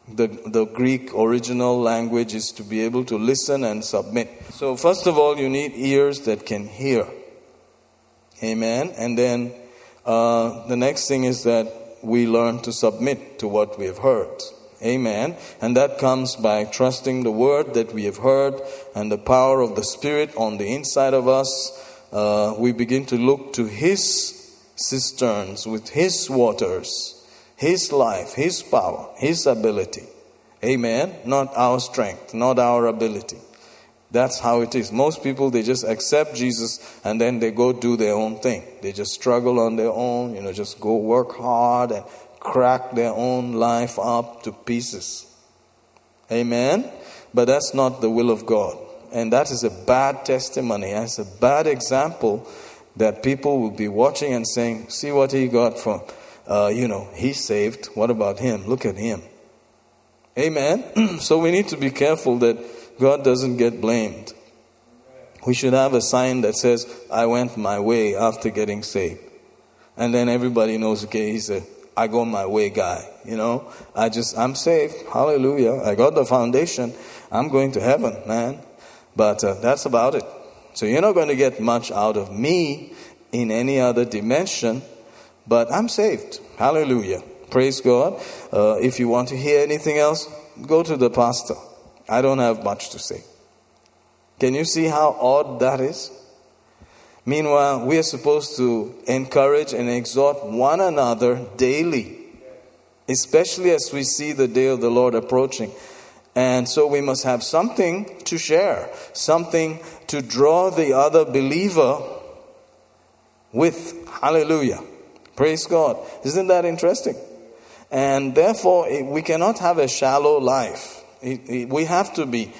The, the Greek original language is to be able to listen and submit. So, first of all, you need ears that can hear. Amen. And then uh, the next thing is that we learn to submit to what we have heard. Amen. And that comes by trusting the word that we have heard and the power of the Spirit on the inside of us. Uh, we begin to look to His cisterns with His waters his life, His power, His ability. Amen. Not our strength, not our ability. That's how it is. Most people, they just accept Jesus and then they go do their own thing. They just struggle on their own, you know, just go work hard and crack their own life up to pieces. Amen. But that's not the will of God. And that is a bad testimony. That's a bad example that people will be watching and saying, see what he got from uh, you know, he's saved. What about him? Look at him. Amen. so we need to be careful that God doesn't get blamed. We should have a sign that says, I went my way after getting saved. And then everybody knows, okay, he's a I go my way guy. You know, I just, I'm saved. Hallelujah. I got the foundation. I'm going to heaven, man. But uh, that's about it. So you're not going to get much out of me in any other dimension but I'm saved. Hallelujah. Praise God. Uh, if you want to hear anything else, go to the pastor. I don't have much to say. Can you see how odd that is? Meanwhile, we are supposed to encourage and exhort one another daily, especially as we see the day of the Lord approaching. And so we must have something to share, something to draw the other believer with. Hallelujah. Praise God. Isn't that interesting? And therefore, we cannot have a shallow life. We have to be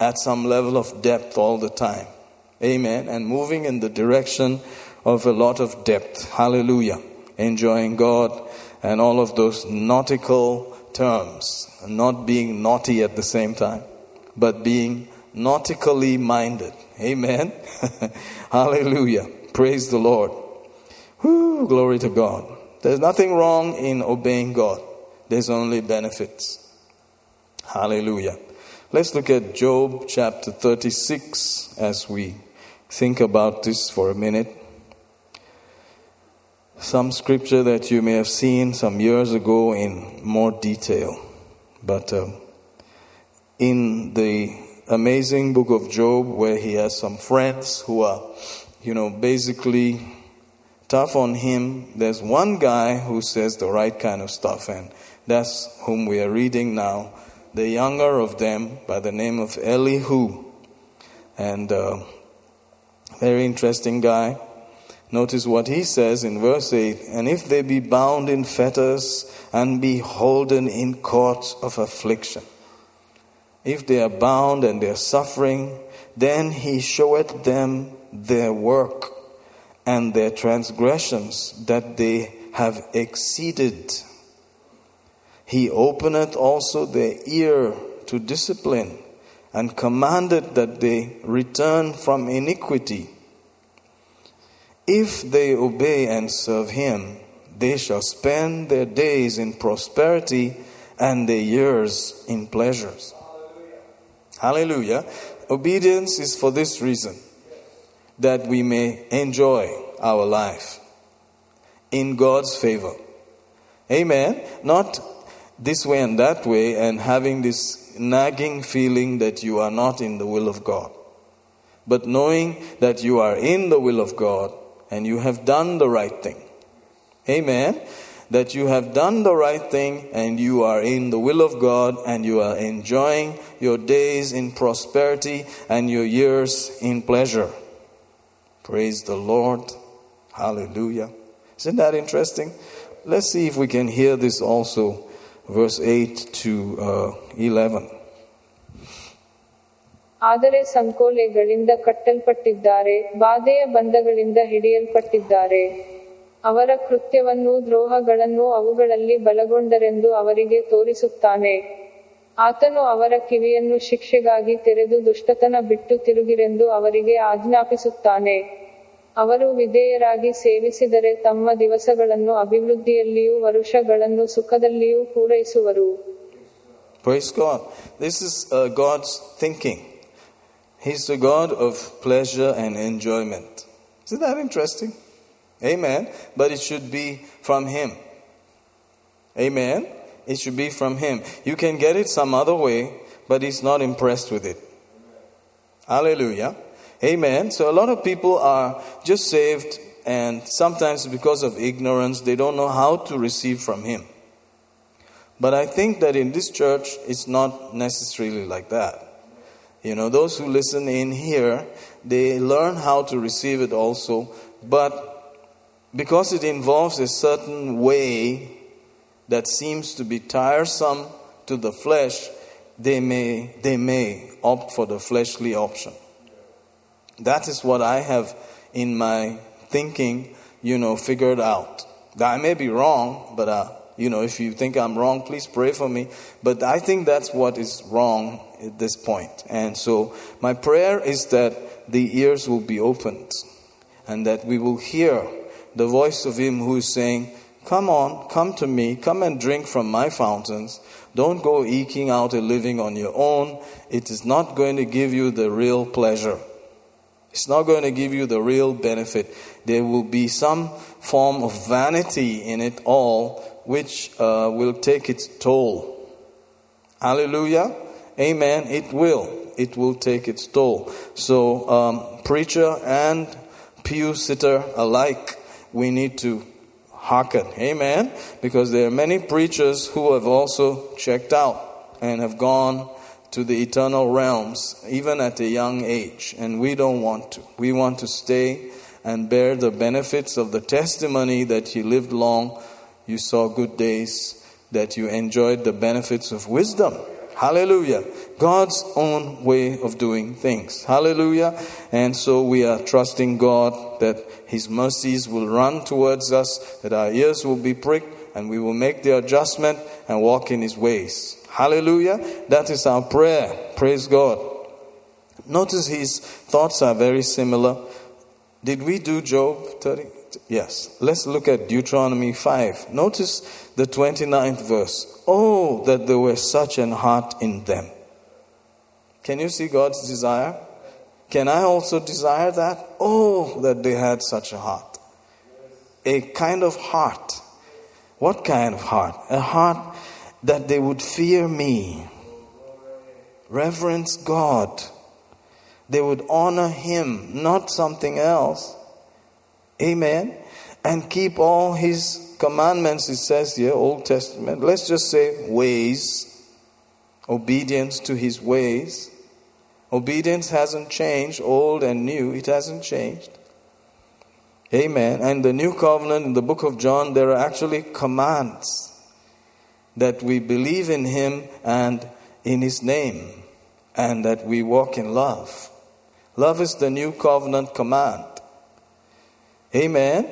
at some level of depth all the time. Amen. And moving in the direction of a lot of depth. Hallelujah. Enjoying God and all of those nautical terms. Not being naughty at the same time, but being nautically minded. Amen. Hallelujah. Praise the Lord. Glory to God. There's nothing wrong in obeying God, there's only benefits. Hallelujah. Let's look at Job chapter 36 as we think about this for a minute. Some scripture that you may have seen some years ago in more detail. But uh, in the amazing book of Job, where he has some friends who are, you know, basically tough on him. There's one guy who says the right kind of stuff, and that's whom we are reading now. The younger of them, by the name of Elihu. And uh, very interesting guy. Notice what he says in verse 8 And if they be bound in fetters and be holden in cords of affliction, if they are bound and they are suffering, then he showeth them their work and their transgressions that they have exceeded. He openeth also their ear to discipline, and commanded that they return from iniquity. If they obey and serve him, they shall spend their days in prosperity and their years in pleasures. Hallelujah. Obedience is for this reason that we may enjoy our life in God's favor. Amen. Not this way and that way and having this nagging feeling that you are not in the will of God, but knowing that you are in the will of God and you have done the right thing. Amen. That you have done the right thing and you are in the will of God and you are enjoying your days in prosperity and your years in pleasure. Praise the Lord. Hallelujah. Isn't that interesting? Let's see if we can hear this also, verse 8 to uh, 11. ಆದರೆ ಸಂಕೋಲೆಗಳಿಂದ ಕಟ್ಟಲ್ಪಟ್ಟಿದ್ದಾರೆ ಬಾಧೆಯ ಬಂಧಗಳಿಂದ ಹಿಡಿಯಲ್ಪಟ್ಟಿದ್ದಾರೆ. ಅವರ ಕೃತ್ಯವನ್ನು ದ್ರೋಹಗಳನ್ನು ಅವುಗಳಲ್ಲಿ ಬಲಗೊಂಡರೆಂದು ಅವರಿಗೆ ತೋರಿಸುತ್ತಾನೆ. ಆತನು ಅವರ ಕಿವಿಯನ್ನು ಶಿಕ್ಷೆಗಾಗಿ ತೆರೆದು ದುಷ್ಟತನ ಬಿಟ್ಟು ತಿರುಗಿರೆಂದು ಅವರಿಗೆ ಆಜ್ಞಾಪಿಸುತ್ತಾನೆ. ಅವರು ವಿಧೇಯರಾಗಿ ಸೇವಿಸಿದರೆ ತಮ್ಮ ದಿವಸಗಳನ್ನು ಅಭಿವೃದ್ಧಿಯಲ್ಲಿಯೂ ವರುಷಗಳನ್ನು ಸುಖದಲ್ಲಿಯೂ ಪೂರೈಸುವರು Praise God. This is uh, God's thinking. He's the God of pleasure and enjoyment. Isn't that interesting? Amen. But it should be from Him. Amen. It should be from Him. You can get it some other way, but He's not impressed with it. Hallelujah. Amen. So a lot of people are just saved, and sometimes because of ignorance, they don't know how to receive from Him. But I think that in this church, it's not necessarily like that. You know, those who listen in here, they learn how to receive it also, but because it involves a certain way that seems to be tiresome to the flesh, they may, they may opt for the fleshly option. That is what I have in my thinking, you know, figured out. Now, I may be wrong, but, uh, you know, if you think I'm wrong, please pray for me. But I think that's what is wrong at this point. And so my prayer is that the ears will be opened and that we will hear the voice of Him who is saying, Come on, come to me, come and drink from my fountains. Don't go eking out a living on your own. It is not going to give you the real pleasure. It's not going to give you the real benefit. There will be some form of vanity in it all, which uh, will take its toll. Hallelujah. Amen. It will. It will take its toll. So, um, preacher and pew sitter alike, we need to hearken. Amen. Because there are many preachers who have also checked out and have gone to the eternal realms, even at a young age. And we don't want to. We want to stay and bear the benefits of the testimony that you lived long, you saw good days, that you enjoyed the benefits of wisdom. Hallelujah. God's own way of doing things. Hallelujah. And so we are trusting God that His mercies will run towards us, that our ears will be pricked, and we will make the adjustment and walk in His ways. Hallelujah. That is our prayer. Praise God. Notice his thoughts are very similar. Did we do Job 30? Yes. Let's look at Deuteronomy 5. Notice the 29th verse. Oh, that there were such an heart in them. Can you see God's desire? Can I also desire that? Oh, that they had such a heart. A kind of heart. What kind of heart? A heart that they would fear me, reverence God. They would honor Him, not something else. Amen. And keep all His commandments, it says here, Old Testament. Let's just say ways, obedience to His ways. Obedience hasn't changed, old and new, it hasn't changed. Amen. And the new covenant in the book of John, there are actually commands that we believe in Him and in His name, and that we walk in love. Love is the new covenant command. Amen.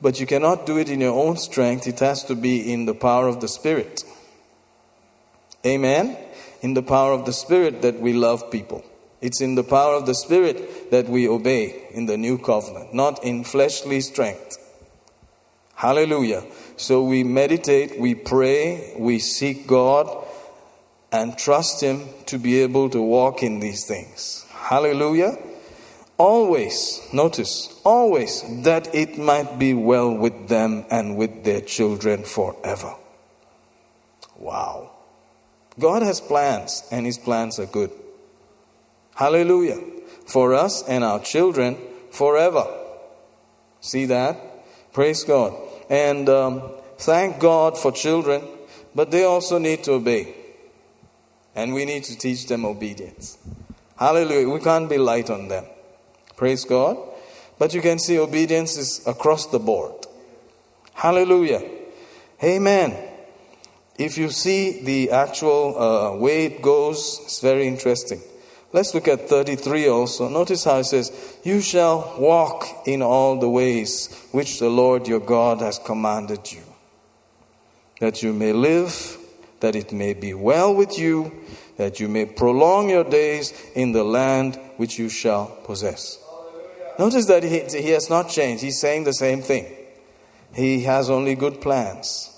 But you cannot do it in your own strength, it has to be in the power of the Spirit. Amen. In the power of the Spirit that we love people. It's in the power of the Spirit that we obey in the new covenant, not in fleshly strength. Hallelujah. So we meditate, we pray, we seek God, and trust Him to be able to walk in these things. Hallelujah. Always, notice, always that it might be well with them and with their children forever. Wow. God has plans, and His plans are good. Hallelujah. For us and our children forever. See that? Praise God. And um, thank God for children, but they also need to obey. And we need to teach them obedience. Hallelujah. We can't be light on them. Praise God. But you can see obedience is across the board. Hallelujah. Amen. If you see the actual uh, way it goes, it's very interesting. Let's look at 33 also. Notice how it says, You shall walk in all the ways which the Lord your God has commanded you, that you may live, that it may be well with you, that you may prolong your days in the land which you shall possess. Notice that he, he has not changed. He's saying the same thing. He has only good plans.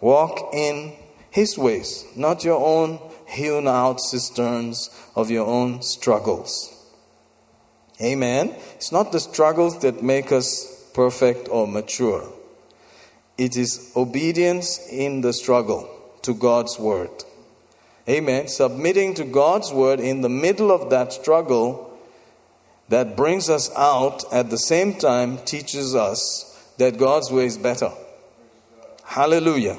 Walk in his ways, not your own hewn out cisterns of your own struggles. Amen. It's not the struggles that make us perfect or mature, it is obedience in the struggle to God's word. Amen. Submitting to God's word in the middle of that struggle that brings us out at the same time teaches us that God's way is better. Hallelujah.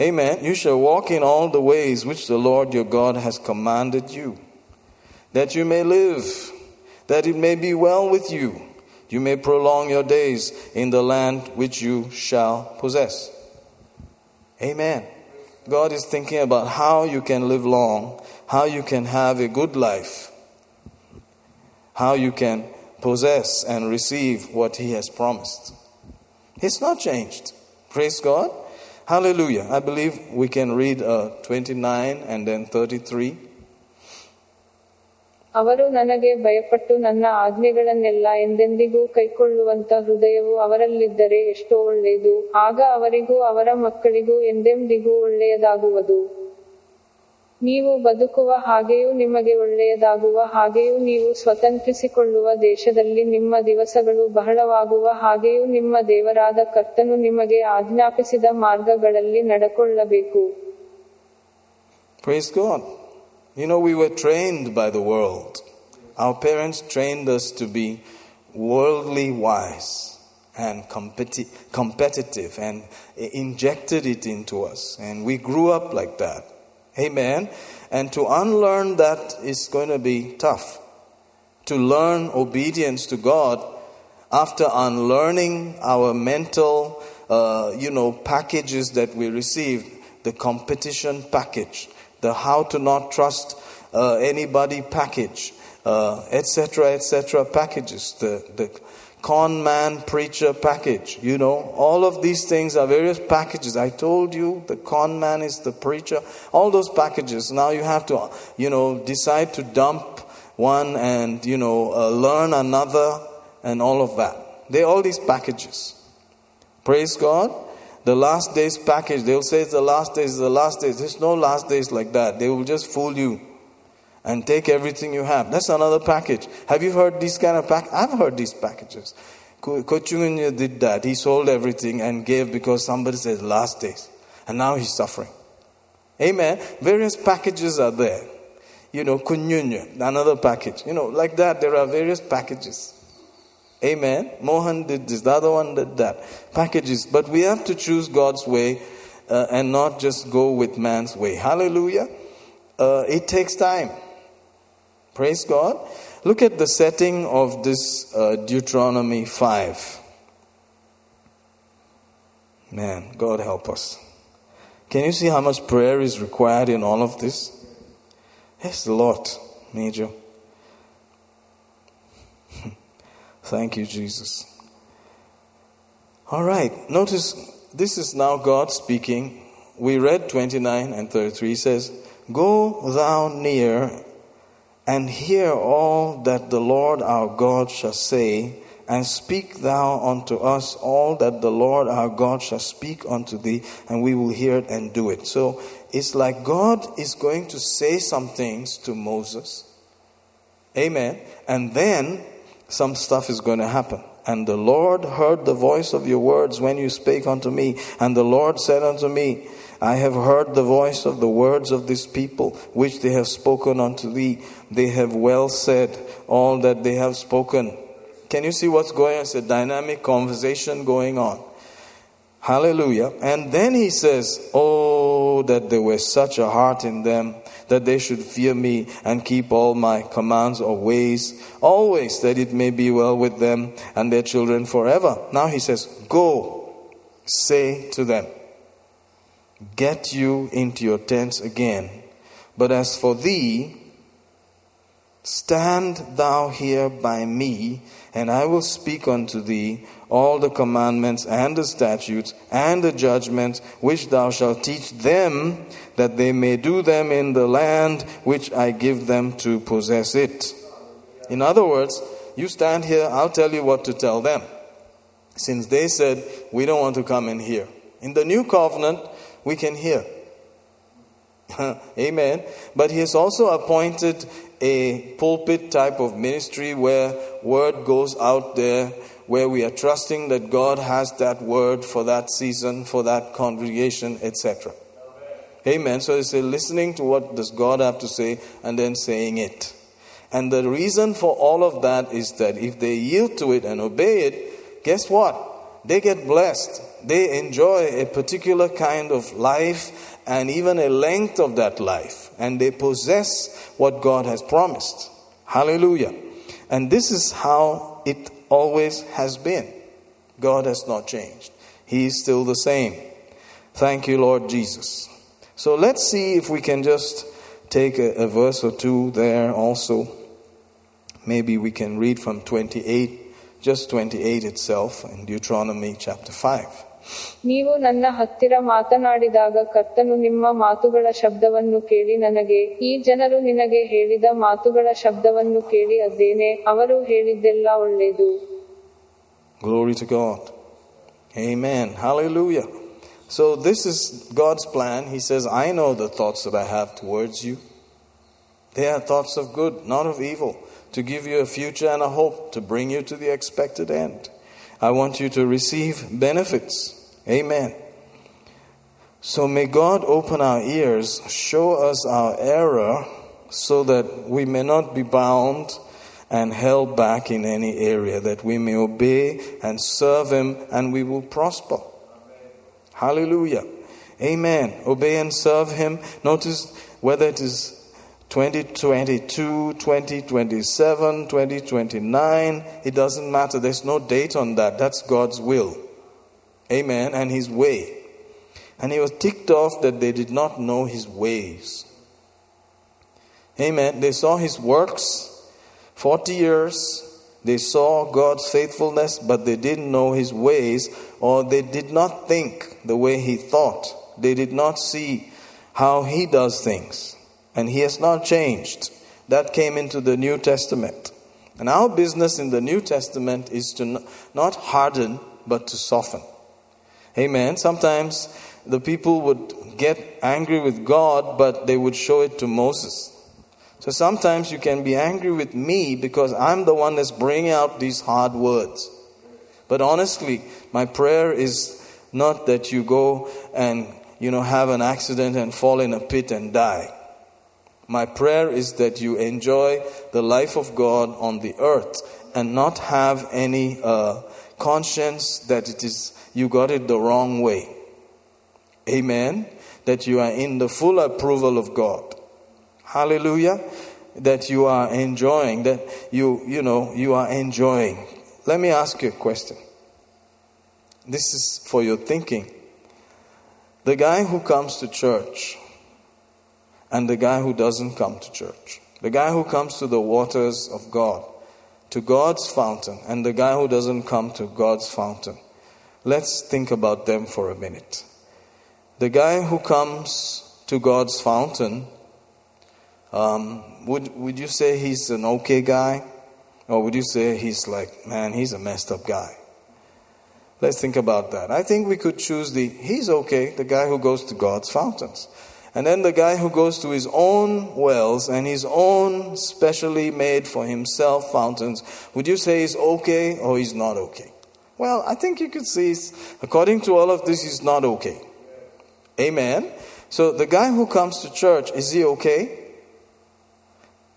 Amen. You shall walk in all the ways which the Lord your God has commanded you, that you may live, that it may be well with you, you may prolong your days in the land which you shall possess. Amen. God is thinking about how you can live long, how you can have a good life, how you can possess and receive what He has promised. It's not changed. Praise God. Hallelujah. I believe we can read uh, 29 and then 33. ಅವರು ನನಗೆ ಭಯಪಟ್ಟು ನನ್ನ ಆಜ್ಞೆಗಳನ್ನೆಲ್ಲ ಎಂದೆಂದಿಗೂ ಕೈಕೊಳ್ಳುವಂತ ಹೃದಯವು ಅವರಲ್ಲಿದ್ದರೆ ಎಷ್ಟೋ ಒಳ್ಳೆಯದು ಆಗ ಅವರಿಗೂ ಅವರ ಮಕ್ಕಳಿಗೂ ಎಂದೆಂದಿಗೂ ಒಳ್ಳೆಯದಾಗುವುದು ನೀವು ಬದುಕುವ ಹಾಗೆಯೂ ನಿಮಗೆ ಒಳ್ಳೆಯದಾಗುವ ಹಾಗೆಯೂ ನೀವು ಸ್ವತಂತ್ರಿಸಿಕೊಳ್ಳುವ ದೇಶದಲ್ಲಿ ನಿಮ್ಮ ದಿವಸಗಳು ಬಹಳವಾಗುವ ಹಾಗೆಯೂ ನಿಮ್ಮ ದೇವರಾದ ಕರ್ತನು ನಿಮಗೆ ಆಜ್ಞಾಪಿಸಿದ ಮಾರ್ಗಗಳಲ್ಲಿ ನಡೆಕೊಳ್ಳಬೇಕು. You know, we were trained by the world. Our parents trained us to be worldly wise and competi- competitive and injected it into us. And we grew up like that. Amen. And to unlearn that is going to be tough. To learn obedience to God after unlearning our mental, uh, you know, packages that we received, the competition package, the how to not trust uh, anybody package, etc., uh, etc. Et packages, the, the con man preacher package, you know, all of these things are various packages. I told you the con man is the preacher, all those packages. Now you have to, you know, decide to dump one and, you know, uh, learn another and all of that. They all these packages. Praise God. The last days package, they'll say it's the last days, the last days. There's no last days like that. They will just fool you and take everything you have. That's another package. Have you heard these kind of pack? I've heard these packages. Kochungunya did that. He sold everything and gave because somebody said last days. And now he's suffering. Amen. Various packages are there. You know, kunyunya, another package. You know, like that, there are various packages. Amen. Mohan did this, the other one did that. Packages. But we have to choose God's way uh, and not just go with man's way. Hallelujah. Uh, it takes time. Praise God. Look at the setting of this uh, Deuteronomy 5. Man, God help us. Can you see how much prayer is required in all of this? It's a lot, Major. Thank you, Jesus. All right, notice this is now God speaking. We read 29 and 33. He says, Go thou near and hear all that the Lord our God shall say and speak thou unto us all that the Lord our God shall speak unto thee, and we will hear it and do it. So it's like God is going to say some things to Moses. Amen. And then some stuff is going to happen. And the Lord heard the voice of your words when you spake unto me. And the Lord said unto me, I have heard the voice of the words of this people, which they have spoken unto thee. They have well said all that they have spoken. Can you see what's going on? It's a dynamic conversation going on. Hallelujah. And then he says, Oh, that there was such a heart in them that they should fear me and keep all my commands or ways, always that it may be well with them and their children forever. Now he says, Go, say to them, Get you into your tents again. But as for thee, stand thou here by me and I will speak unto thee all the commandments and the statutes and the judgments which thou shalt teach them, that they may do them in the land which I give them to possess it. In other words, you stand here, I'll tell you what to tell them. Since they said, We don't want to come in here. In the new covenant, we can hear. Amen. But he has also appointed a pulpit type of ministry where word goes out there, where we are trusting that God has that word for that season, for that congregation, etc. Amen. So it's a listening to what does God have to say and then saying it. And the reason for all of that is that if they yield to it and obey it, guess what? They get blessed. They enjoy a particular kind of life and even a length of that life. And they possess what God has promised. Hallelujah. And this is how it always has been. God has not changed, He is still the same. Thank you, Lord Jesus. So let's see if we can just take a, a verse or two there also. Maybe we can read from 28, just 28 itself in Deuteronomy chapter 5. ನೀವು ನನ್ನ ಹತ್ತಿರ ಮಾತನಾಡಿದಾಗ ಕರ್ತನು ನಿಮ್ಮ ಮಾತುಗಳ ಶಬ್ದವನ್ನು ಕೇಳಿ ನನಗೆ ಈ ಜನರು ನಿನಗೆ ಹೇಳಿದ ಮಾತುಗಳ ಶಬ್ದವನ್ನು ಕೇಳಿ ಅದ್ದೇನೆ ಅವರು ಹೇಳಿದ್ದೆಲ್ಲ ಒಳ್ಳೆಯದು Glory to God. Amen. Hallelujah. So, this is God's plan. He says, I know the thoughts that I have towards you. They are thoughts of good, not of evil, to give you a future and a hope, to bring you to the expected end. I want you to receive benefits. Amen. So may God open our ears, show us our error, so that we may not be bound and held back in any area, that we may obey and serve Him and we will prosper. Hallelujah. Amen. Obey and serve Him. Notice whether it is 2022, 2027, 2029, it doesn't matter. There's no date on that. That's God's will. Amen. And His way. And He was ticked off that they did not know His ways. Amen. They saw His works 40 years. They saw God's faithfulness, but they didn't know His ways, or they did not think the way He thought. They did not see how He does things. And He has not changed. That came into the New Testament. And our business in the New Testament is to not harden, but to soften. Amen. Sometimes the people would get angry with God, but they would show it to Moses. So sometimes you can be angry with me because I'm the one that's bringing out these hard words. But honestly, my prayer is not that you go and you know have an accident and fall in a pit and die. My prayer is that you enjoy the life of God on the earth and not have any uh, conscience that it is you got it the wrong way. Amen. That you are in the full approval of God. Hallelujah. That you are enjoying, that you, you know, you are enjoying. Let me ask you a question. This is for your thinking. The guy who comes to church and the guy who doesn't come to church, the guy who comes to the waters of God, to God's fountain, and the guy who doesn't come to God's fountain. Let's think about them for a minute. The guy who comes to God's fountain, um, would, would you say he's an okay guy? Or would you say he's like, man, he's a messed up guy? Let's think about that. I think we could choose the, he's okay, the guy who goes to God's fountains. And then the guy who goes to his own wells and his own specially made for himself fountains, would you say he's okay or he's not okay? Well, I think you could see, according to all of this, he's not okay. Amen. So the guy who comes to church, is he okay?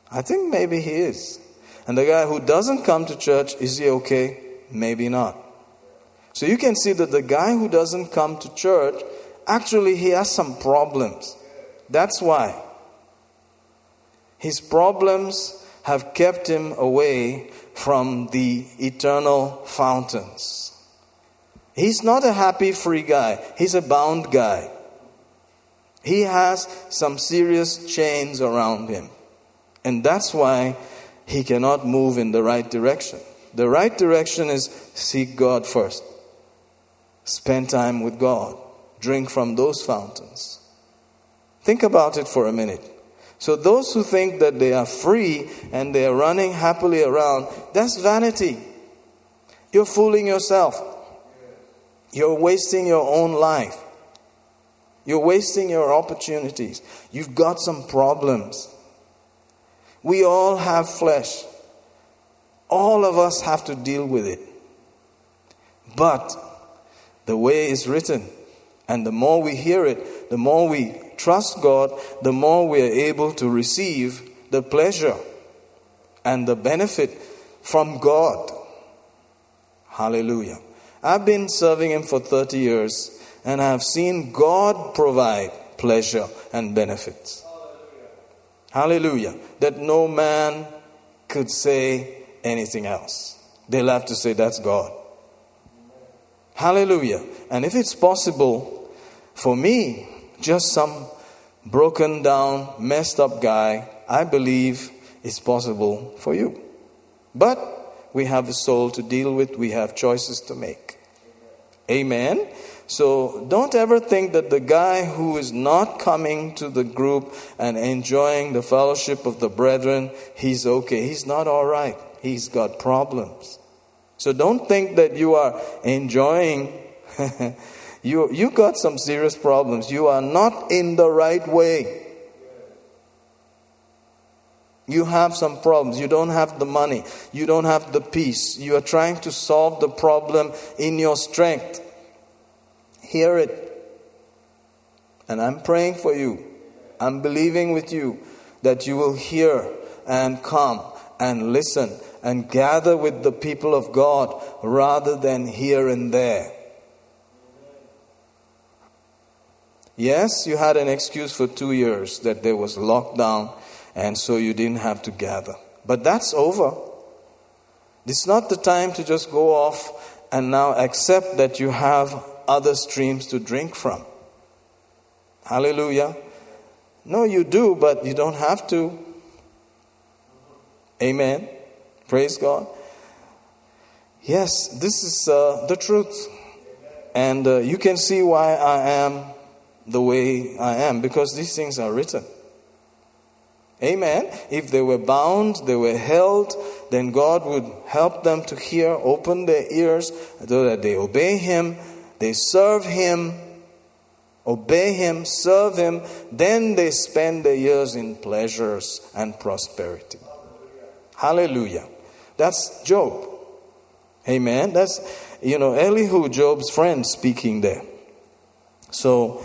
I think maybe he is. And the guy who doesn't come to church, is he okay? Maybe not. So you can see that the guy who doesn't come to church, actually, he has some problems. That's why. His problems have kept him away from the eternal fountains. He's not a happy, free guy, he's a bound guy. He has some serious chains around him. And that's why he cannot move in the right direction. The right direction is seek God first, spend time with God, drink from those fountains. Think about it for a minute. So, those who think that they are free and they are running happily around, that's vanity. You're fooling yourself. You're wasting your own life. You're wasting your opportunities. You've got some problems. We all have flesh. All of us have to deal with it. But the way is written, and the more we hear it, the more we trust God, the more we are able to receive the pleasure and the benefit from God. Hallelujah. I've been serving Him for 30 years and I have seen God provide pleasure and benefits. Hallelujah. Hallelujah. That no man could say anything else. They'll have to say, That's God. Hallelujah. And if it's possible for me, just some broken down, messed up guy, I believe it's possible for you. But we have a soul to deal with, we have choices to make. Amen. So don't ever think that the guy who is not coming to the group and enjoying the fellowship of the brethren, he's okay. He's not all right. He's got problems. So don't think that you are enjoying. you, you got some serious problems. You are not in the right way. You have some problems. You don't have the money. You don't have the peace. You are trying to solve the problem in your strength hear it. And I'm praying for you. I'm believing with you that you will hear and come and listen and gather with the people of God rather than here and there. Yes, you had an excuse for two years that there was lockdown and so you didn't have to gather. But that's over. It's not the time to just go off and now accept that you have other streams to drink from. Hallelujah. No, you do, but you don't have to. Amen. Praise God. Yes, this is uh, the truth. And uh, you can see why I am the way I am because these things are written. Amen. If they were bound, they were held, then God would help them to hear, open their ears so that they obey Him they serve Him, obey Him, serve Him, then they spend their years in pleasures and prosperity. Hallelujah. That's Job. Amen. That's, you know, Elihu, Job's friend, speaking there. So,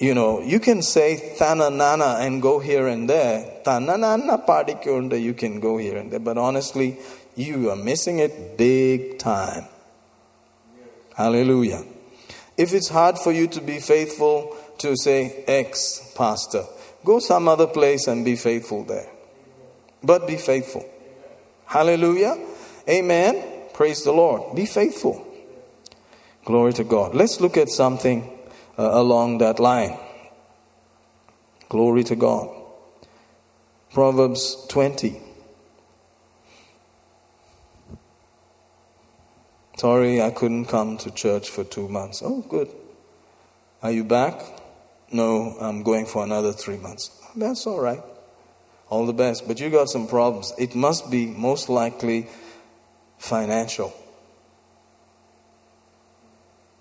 you know, you can say Thananana and go here and there. Thananana padikunda, you can go here and there. But honestly, you are missing it big time. Hallelujah. If it's hard for you to be faithful to, say, X pastor, go some other place and be faithful there. But be faithful. Hallelujah. Amen. Praise the Lord. Be faithful. Glory to God. Let's look at something Uh, along that line. Glory to God. Proverbs 20. Sorry, I couldn't come to church for two months. Oh, good. Are you back? No, I'm going for another three months. That's all right. All the best. But you got some problems. It must be most likely financial.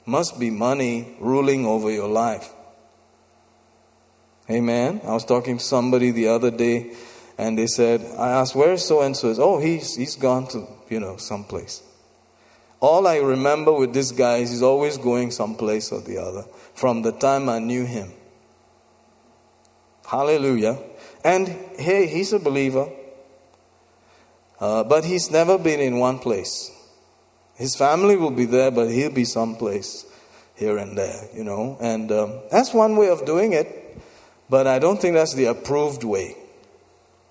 Must be money ruling over your life. Amen. I was talking to somebody the other day and they said, I asked, where's so and so? Oh, he's, he's gone to, you know, someplace. All I remember with this guy is he's always going someplace or the other from the time I knew him. Hallelujah. And hey, he's a believer. Uh, but he's never been in one place. His family will be there, but he'll be someplace here and there, you know. And um, that's one way of doing it, but I don't think that's the approved way.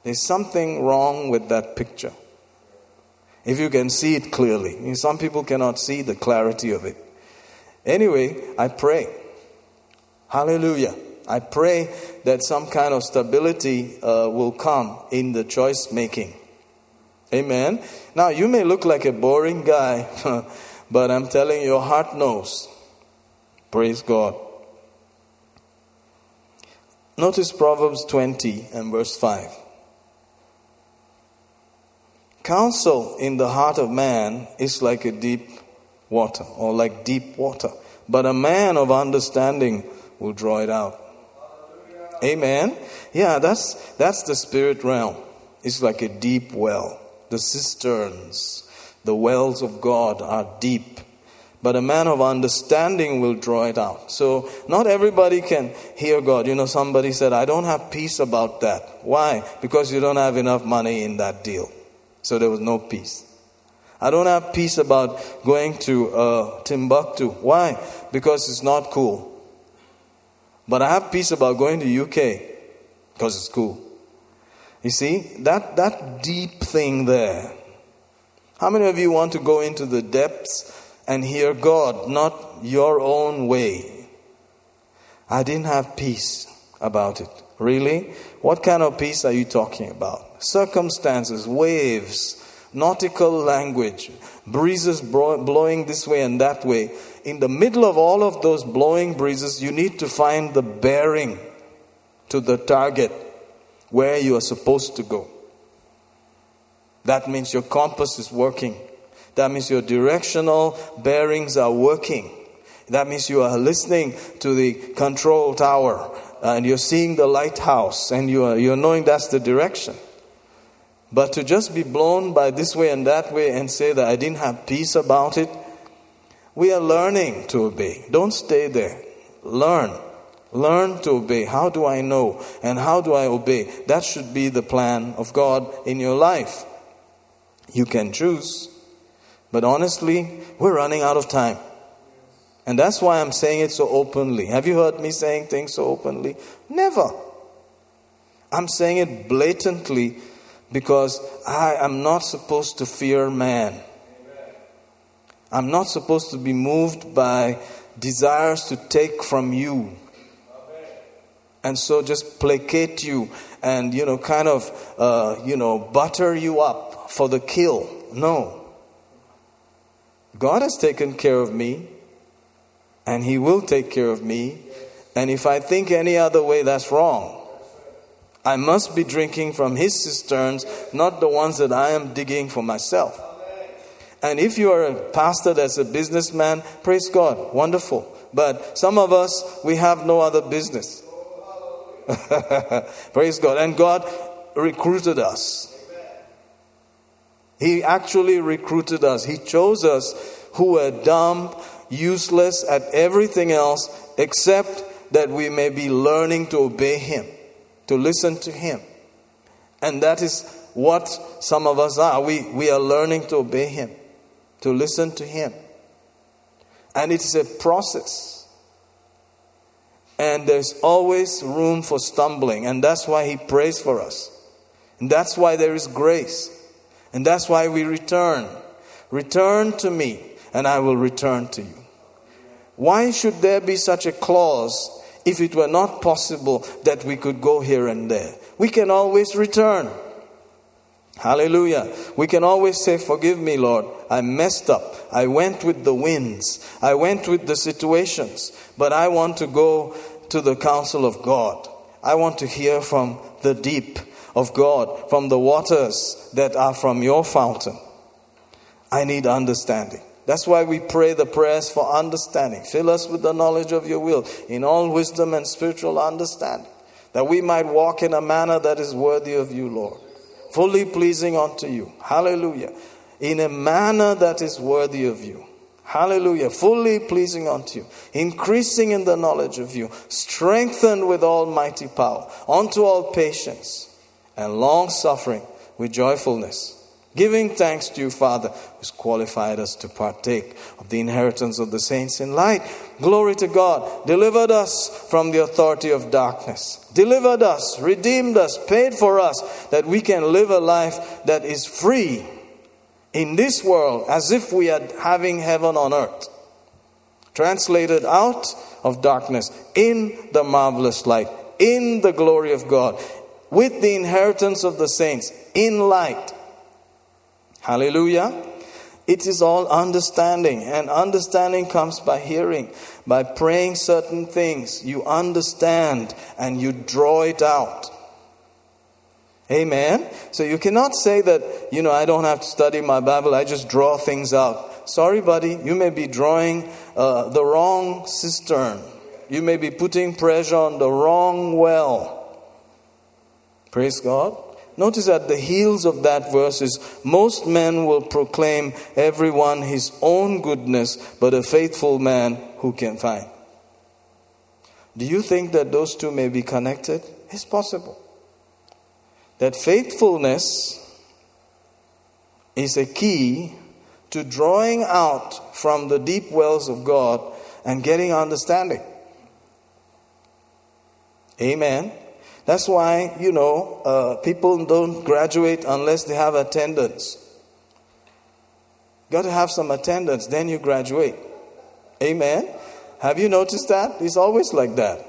There's something wrong with that picture. If you can see it clearly, some people cannot see the clarity of it. Anyway, I pray. Hallelujah. I pray that some kind of stability uh, will come in the choice making. Amen. Now, you may look like a boring guy, but I'm telling you, your heart knows. Praise God. Notice Proverbs 20 and verse 5. Counsel in the heart of man is like a deep water, or like deep water, but a man of understanding will draw it out. Amen. Yeah, that's that's the spirit realm. It's like a deep well. The cisterns, the wells of God are deep. But a man of understanding will draw it out. So, not everybody can hear God. You know, somebody said, I don't have peace about that. Why? Because you don't have enough money in that deal. So, there was no peace. I don't have peace about going to uh, Timbuktu. Why? Because it's not cool. But I have peace about going to UK because it's cool. You see, that, that deep thing there. How many of you want to go into the depths and hear God, not your own way. I didn't have peace about it. Really? What kind of peace are you talking about? Circumstances, waves, nautical language, breezes blowing this way and that way. In the middle of all of those blowing breezes, you need to find the bearing to the target where you are supposed to go. That means your compass is working. That means your directional bearings are working. That means you are listening to the control tower uh, and you're seeing the lighthouse and you are, you're knowing that's the direction. But to just be blown by this way and that way and say that I didn't have peace about it, we are learning to obey. Don't stay there. Learn. Learn to obey. How do I know? And how do I obey? That should be the plan of God in your life. You can choose but honestly, we're running out of time. And that's why I'm saying it so openly. Have you heard me saying things so openly? Never. I'm saying it blatantly because I am not supposed to fear man. I'm not supposed to be moved by desires to take from you. And so just placate you and, you know, kind of, uh, you know, butter you up for the kill. No. God has taken care of me, and He will take care of me. And if I think any other way, that's wrong. I must be drinking from His cisterns, not the ones that I am digging for myself. And if you are a pastor that's a businessman, praise God, wonderful. But some of us, we have no other business. praise God. And God recruited us. He actually recruited us. He chose us who were dumb, useless at everything else except that we may be learning to obey Him, to listen to Him. And that is what some of us are. We, we are learning to obey Him, to listen to Him. And it is a process. And there's always room for stumbling. And that's why He prays for us. And that's why there is grace. And that's why we return. Return to me, and I will return to you. Why should there be such a clause if it were not possible that we could go here and there? We can always return. Hallelujah. We can always say, Forgive me, Lord. I messed up. I went with the winds. I went with the situations. But I want to go to the counsel of God. I want to hear from the deep of God from the waters that are from your fountain. I need understanding. That's why we pray the prayers for understanding. Fill us with the knowledge of your will in all wisdom and spiritual understanding, that we might walk in a manner that is worthy of you, Lord, fully pleasing unto you. Hallelujah. In a manner that is worthy of you. Hallelujah. Fully pleasing unto you. Increasing in the knowledge of you. Strengthened with almighty power. Unto all patience and long suffering with joyfulness giving thanks to you, Father, who's qualified us to partake of the inheritance of the saints in light. Glory to God. Delivered us from the authority of darkness. Delivered us, redeemed us, paid for us, that we can live a life that is free in this world as if we are having heaven on earth. Translated out of darkness in the marvelous light, in the glory of God, with the inheritance of the saints, in light. Hallelujah. It is all understanding, and understanding comes by hearing, by praying certain things. You understand and you draw it out. Amen. So you cannot say that, you know, I don't have to study my Bible, I just draw things out. Sorry, buddy, you may be drawing uh, the wrong cistern. You may be putting pressure on the wrong well. Praise God. Notice at the heels of that verse is most men will proclaim everyone his own goodness, but a faithful man who can find. Do you think that those two may be connected? It's possible. That faithfulness is a key to drawing out from the deep wells of God and getting understanding. Amen. That's why, you know, uh, people don't graduate unless they have attendance. Got to have some attendance, then you graduate. Amen. Have you noticed that? It's always like that.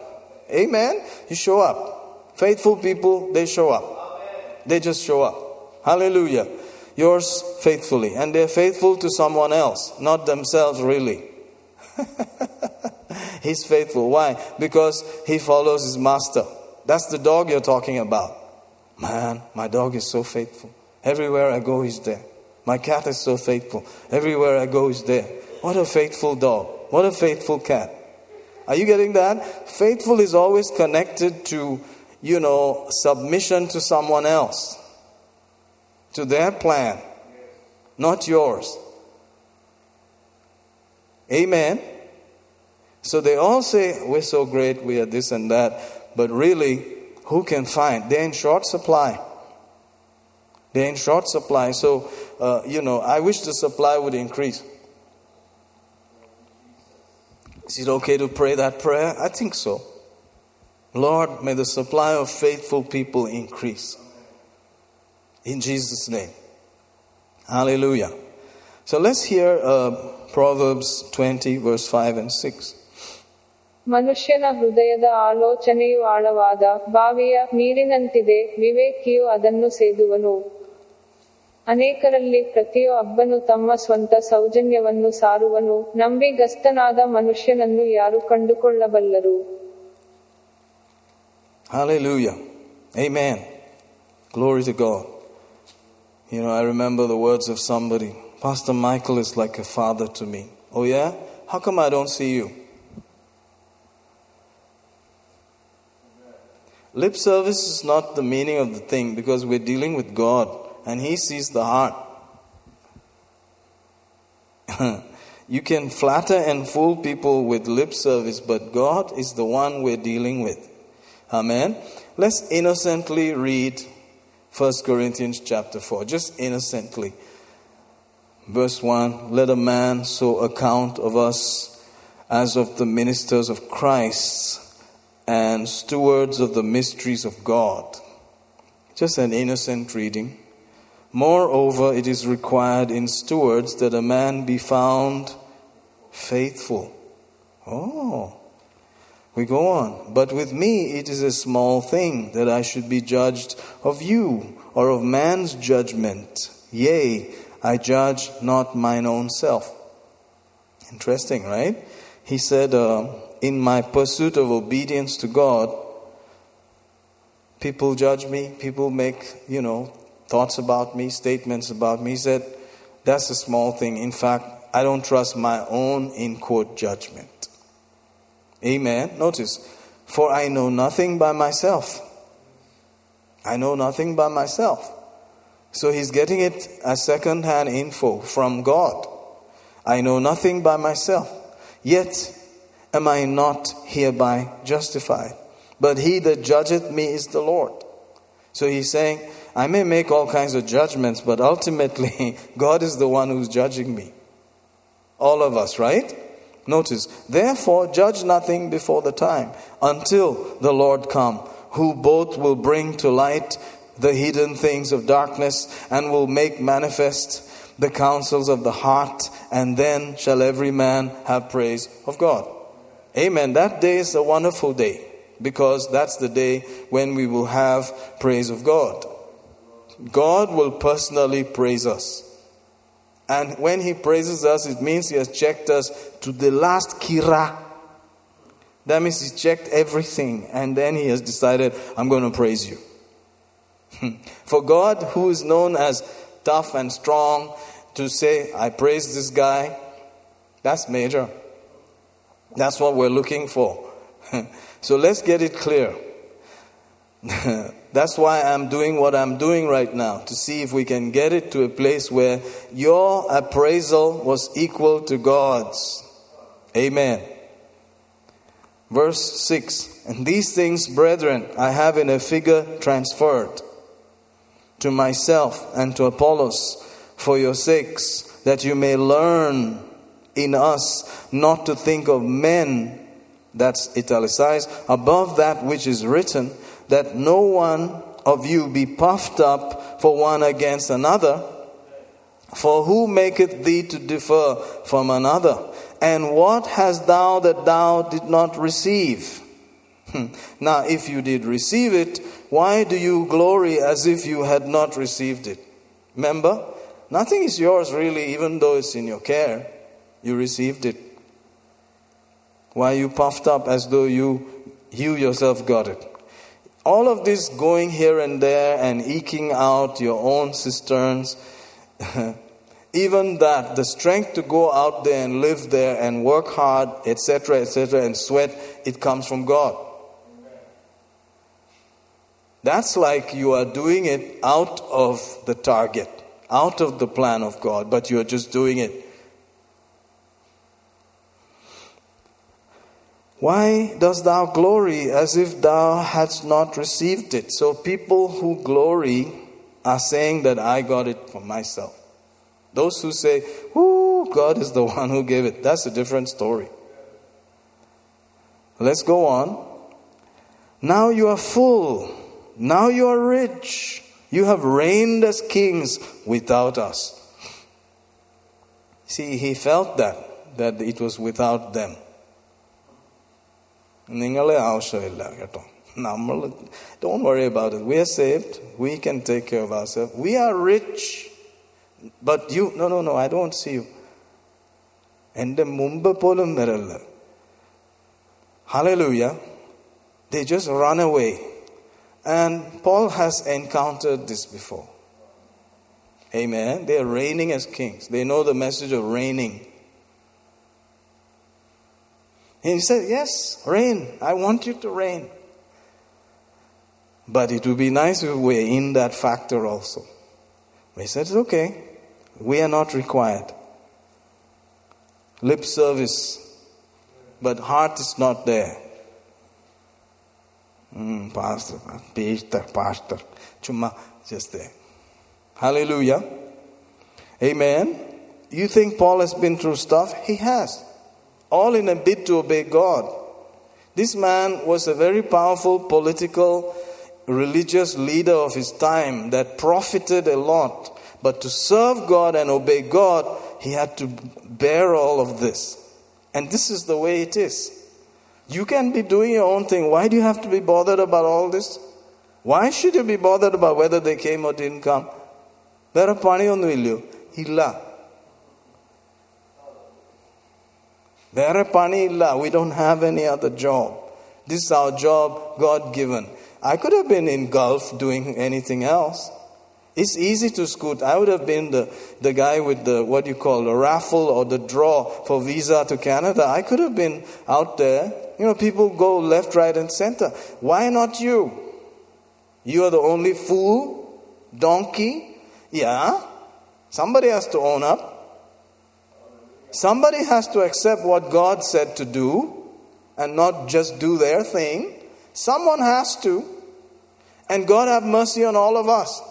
Amen. You show up. Faithful people, they show up. They just show up. Hallelujah. Yours faithfully. And they're faithful to someone else, not themselves, really. He's faithful. Why? Because he follows his master. That's the dog you're talking about. Man, my dog is so faithful. Everywhere I go, he's there. My cat is so faithful. Everywhere I go, he's there. What a faithful dog. What a faithful cat. Are you getting that? Faithful is always connected to, you know, submission to someone else, to their plan, not yours. Amen. So they all say, We're so great, we are this and that. But really, who can find? They're in short supply. They're in short supply. So, uh, you know, I wish the supply would increase. Is it okay to pray that prayer? I think so. Lord, may the supply of faithful people increase. In Jesus' name. Hallelujah. So let's hear uh, Proverbs 20, verse 5 and 6. ಮನುಷ್ಯನ ಹೃದಯದ ಆಲೋಚನೆಯು ಆಳವಾದ ಬಾವಿಯ ನೀರಿನಂತಿದೆ ವಿವೇಕಿಯು ಅದನ್ನು ಸೇದುವನು ಅನೇಕರಲ್ಲಿ ಪ್ರತಿಯೊ ಅಬ್ಬನು ತಮ್ಮ ಸ್ವಂತ ಸೌಜನ್ಯವನ್ನು ಸಾರುವನು ನಂಬಿಗಸ್ತನಾದ ಮನುಷ್ಯನನ್ನು ಯಾರು ಕಂಡುಕೊಳ್ಳಬಲ್ಲರು Hallelujah. Amen. Glory to God. You know, I remember the words of somebody Pastor Michael is like a father to me. Oh, yeah? How come I don't see you? Lip service is not the meaning of the thing because we're dealing with God and He sees the heart. you can flatter and fool people with lip service, but God is the one we're dealing with. Amen. Let's innocently read 1 Corinthians chapter 4, just innocently. Verse 1 Let a man so account of us as of the ministers of Christ and stewards of the mysteries of God. Just an innocent reading. Moreover, it is required in stewards that a man be found faithful. Oh, we go on. But with me it is a small thing that I should be judged of you or of man's judgment. Yea, I judge not mine own self. Interesting, right? He said, uh, in my pursuit of obedience to God, people judge me, people make, you know, thoughts about me, statements about me. He said, That's a small thing. In fact, I don't trust my own in quote judgment. Amen. Notice, for I know nothing by myself. I know nothing by myself. So he's getting it as second hand info from God. I know nothing by myself. Yet am I not hereby justified. But he that judgeth me is the Lord. So he's saying, I may make all kinds of judgments, but ultimately, God is the one who's judging me. All of us, right? Notice, therefore, judge nothing before the time until the Lord come, who both will bring to light the hidden things of darkness and will make manifest the counsels of the heart, and then shall every man have praise of God. Amen. That day is a wonderful day because that's the day when we will have praise of God. God will personally praise us. And when He praises us, it means He has checked us to the last kira. That means He checked everything and then He has decided, I'm going to praise you. Hmm. For God, who is known as tough and strong, to say, I praise this guy, that's major. That's what we're looking for. so let's get it clear. That's why I'm doing what I'm doing right now, to see if we can get it to a place where your appraisal was equal to God's. Amen. Verse 6 And these things, brethren, I have in a figure transferred to myself and to Apollos for your sakes, that you may learn in us not to think of men, that's italicized, above that which is written, that no one of you be puffed up for one against another. For who maketh thee to differ from another? And what hast thou that thou did not receive? Hmm. now, if you did receive it, why do you glory as if you had not received it? Remember, nothing is yours really, even though it's in your care. You received it. Why are you puffed up as though you, you yourself got it? All of this going here and there and eking out your own cisterns, even that, the strength to go out there and live there and work hard, etc., etc., and sweat, it comes from God. That's like you are doing it out of the target, out of the plan of God, but you're just doing it. Why dost thou glory as if thou hadst not received it? So people who glory are saying that I got it for myself. Those who say, Ooh, God is the one who gave it, that's a different story. Let's go on. Now you are full now you are rich. You have reigned as kings without us. See, he felt that, that it was without them. നിങ്ങളെ ആവശ്യമില്ല കേട്ടോ നമ്മൾ don't worry about it we are saved we can take care of ourselves we are rich but you no no no i don't see you എൻ്റെ മുമ്പ് പോലും വരല്ല hallelujah they just run away and Paul has encountered this before. Amen. They are reigning as kings. They know the message of reigning. And he said, Yes, reign. I want you to reign. But it would be nice if we're in that factor also. He said, It's okay. We are not required. Lip service, but heart is not there. Mm, pastor, Peter, pastor. Just there. Hallelujah. Amen. You think Paul has been through stuff? He has All in a bid to obey God. This man was a very powerful political, religious leader of his time that profited a lot. But to serve God and obey God, he had to bear all of this. And this is the way it is. You can be doing your own thing. Why do you have to be bothered about all this? Why should you be bothered about whether they came or didn't come? വേറെ പണിയൊന്നുമില്ലയോ ഇല്ല വേറെ പണിയില്ല We don't have any other job. This is our job, God given. I could have been in Gulf doing anything else. It's easy to scoot. I would have been the, the guy with the, what you call, the raffle or the draw for visa to Canada. I could have been out there. You know, people go left, right, and center. Why not you? You are the only fool, donkey. Yeah. Somebody has to own up. Somebody has to accept what God said to do and not just do their thing. Someone has to. And God have mercy on all of us.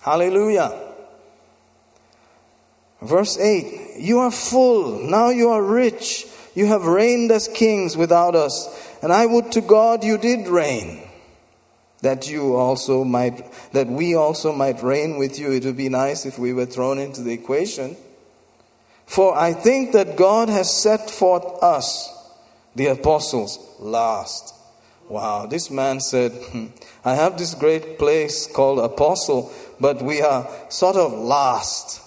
Hallelujah. Verse 8 You are full, now you are rich. You have reigned as kings without us. And I would to God you did reign that you also might that we also might reign with you it would be nice if we were thrown into the equation for i think that god has set forth us the apostles last. Wow this man said hmm, i have this great place called apostle but we are sort of last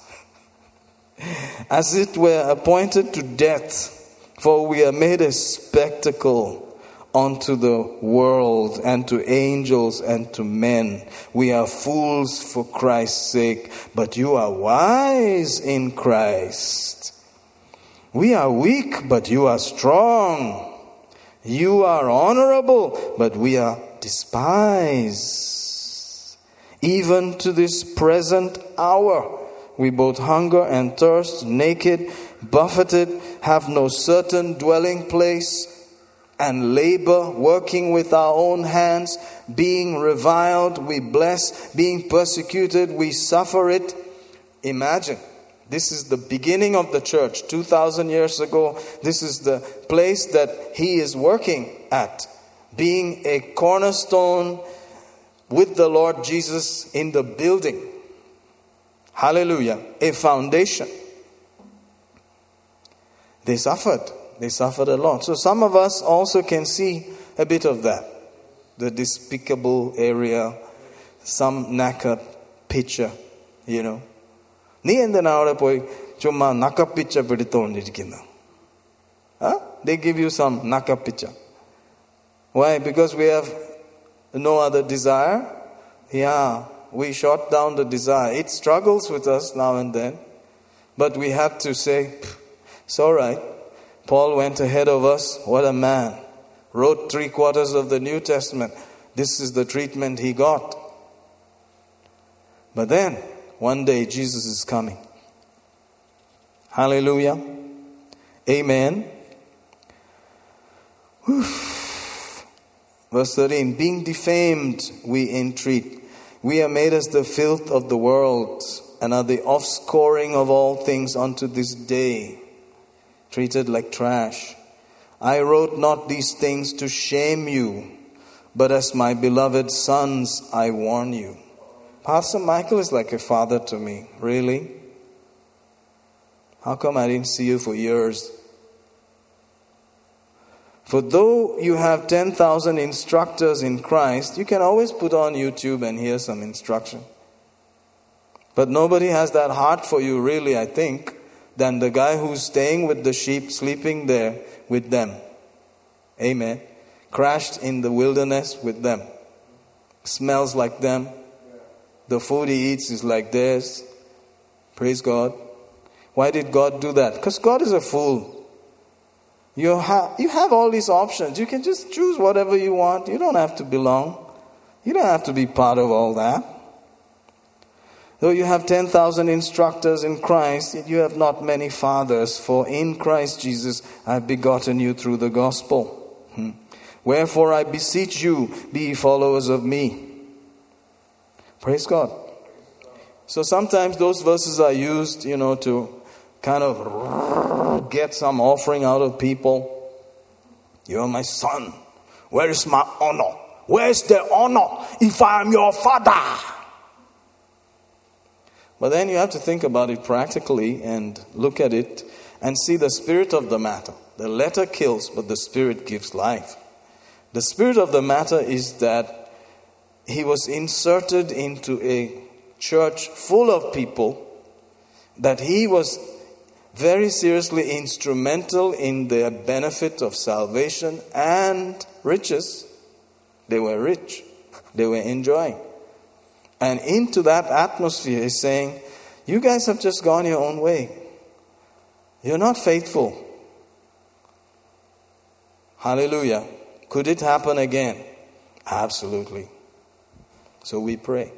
as it were appointed to death for we are made a spectacle unto the world and to angels and to men. We are fools for Christ's sake, but you are wise in Christ. We are weak, but you are strong. You are honorable, but we are despised. Even to this present hour, we both hunger and thirst, naked, buffeted, have no certain dwelling place and labor, working with our own hands, being reviled, we bless, being persecuted, we suffer it. Imagine, this is the beginning of the church 2,000 years ago. This is the place that he is working at, being a cornerstone with the Lord Jesus in the building. Hallelujah, a foundation. They suffered They suffered a lot. So some of us also can see a bit of that. The despicable area, some knackered picture, you know. നീ എന്തിനാ അവിടെ പോയി ചുമ്മാ നക്കപ്പിച്ച പിടുത്തോണ്ടിരിക്കുന്നു They give you some nakapicha. Why? Because we have no other desire. Yeah, we shot down the desire. It struggles with us now and then. But we have to say, it's all right. Paul went ahead of us. What a man. Wrote three quarters of the New Testament. This is the treatment he got. But then, one day, Jesus is coming. Hallelujah. Amen. Oof. Verse 13 Being defamed, we entreat. We are made as the filth of the world and are the offscoring of all things unto this day treated like trash. I wrote not these things to shame you, but as my beloved sons, I warn you. Pastor Michael is like a father to me. Really? How come I didn't see you for years? For though you have 10,000 instructors in Christ, you can always put on YouTube and hear some instruction. But nobody has that heart for you, really, I think than the guy who's staying with the sheep, sleeping there with them. Amen. Crashed in the wilderness with them. Smells like them. The food he eats is like theirs. Praise God. Why did God do that? Because God is a fool. You, ha- you have all these options. You can just choose whatever you want. You don't have to belong. You don't have to be part of all that. Though you have 10,000 instructors in Christ, yet you have not many fathers, for in Christ Jesus I have begotten you through the gospel. Hmm. Wherefore I beseech you, be followers of me. Praise God. So sometimes those verses are used, you know, to kind of get some offering out of people. You're my son. Where is my honor? Where's the honor if I am your father? But then you have to think about it practically and look at it and see the spirit of the matter. The letter kills, but the spirit gives life. The spirit of the matter is that he was inserted into a church full of people, that he was very seriously instrumental in their benefit of salvation and riches. They were rich, they were enjoying. And into that atmosphere is saying, You guys have just gone your own way. You're not faithful. Hallelujah. Could it happen again? Absolutely. So we pray.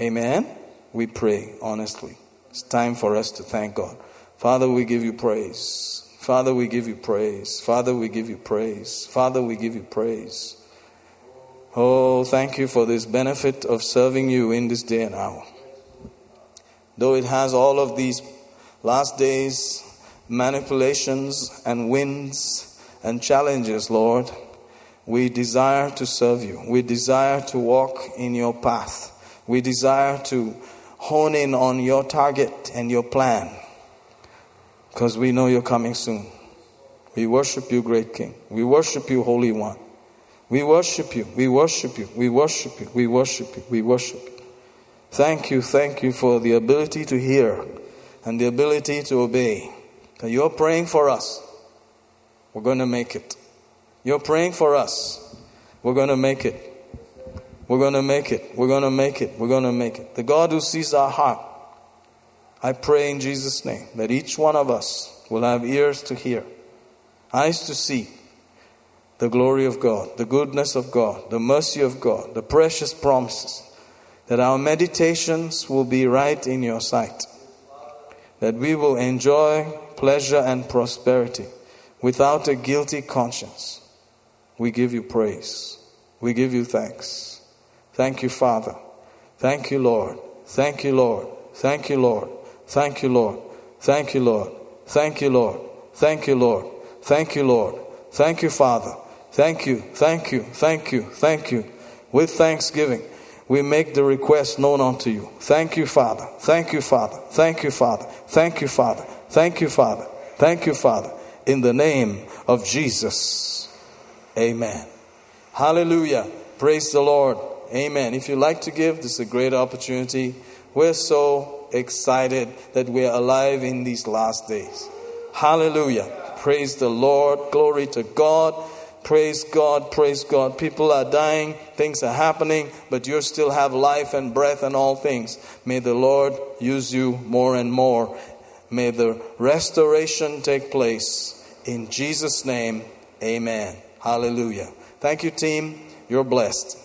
Amen. We pray honestly. It's time for us to thank God. Father, we give you praise. Father, we give you praise. Father, we give you praise. Father, we give you praise. Oh, thank you for this benefit of serving you in this day and hour. Though it has all of these last days manipulations and winds and challenges, Lord, we desire to serve you. We desire to walk in your path. We desire to hone in on your target and your plan because we know you're coming soon. We worship you, great King. We worship you, Holy One. We worship you. We worship you. We worship you. We worship you. We worship you. Thank you. Thank you for the ability to hear and the ability to obey. You're praying for us. We're going to make it. You're praying for us. We're going to make it. We're going to make it. We're going to make it. We're going to make it. The God who sees our heart, I pray in Jesus' name that each one of us will have ears to hear, eyes to see the glory of God, the goodness of God, the mercy of God, the precious promises, that our meditations will be right in your sight, that we will enjoy pleasure and prosperity without a guilty conscience. We give you praise. We give you thanks. Thank you, Father. Thank you, Lord. Thank you, Lord. Thank you, Lord. Thank you, Lord. Thank you, Lord. Thank you, Lord. Thank you, Lord. Thank you, Lord. Thank you, Father. Thank you. Thank you. Thank you. Thank you. With thanksgiving, we make the request known unto you. Thank you, Father. Thank you, Father. Thank you, Father. Thank you, Father. Thank you, Father. Thank you, Father. In the name of Jesus. Amen. Hallelujah. Praise the Lord. Amen. If you like to give, this is a great opportunity. We're so excited that we're alive in these last days. Hallelujah. Praise the Lord. Glory to God. Praise God, praise God. People are dying, things are happening, but you still have life and breath and all things. May the Lord use you more and more May the restoration take place. In Jesus' name, amen. Hallelujah. Thank you, team. You're blessed.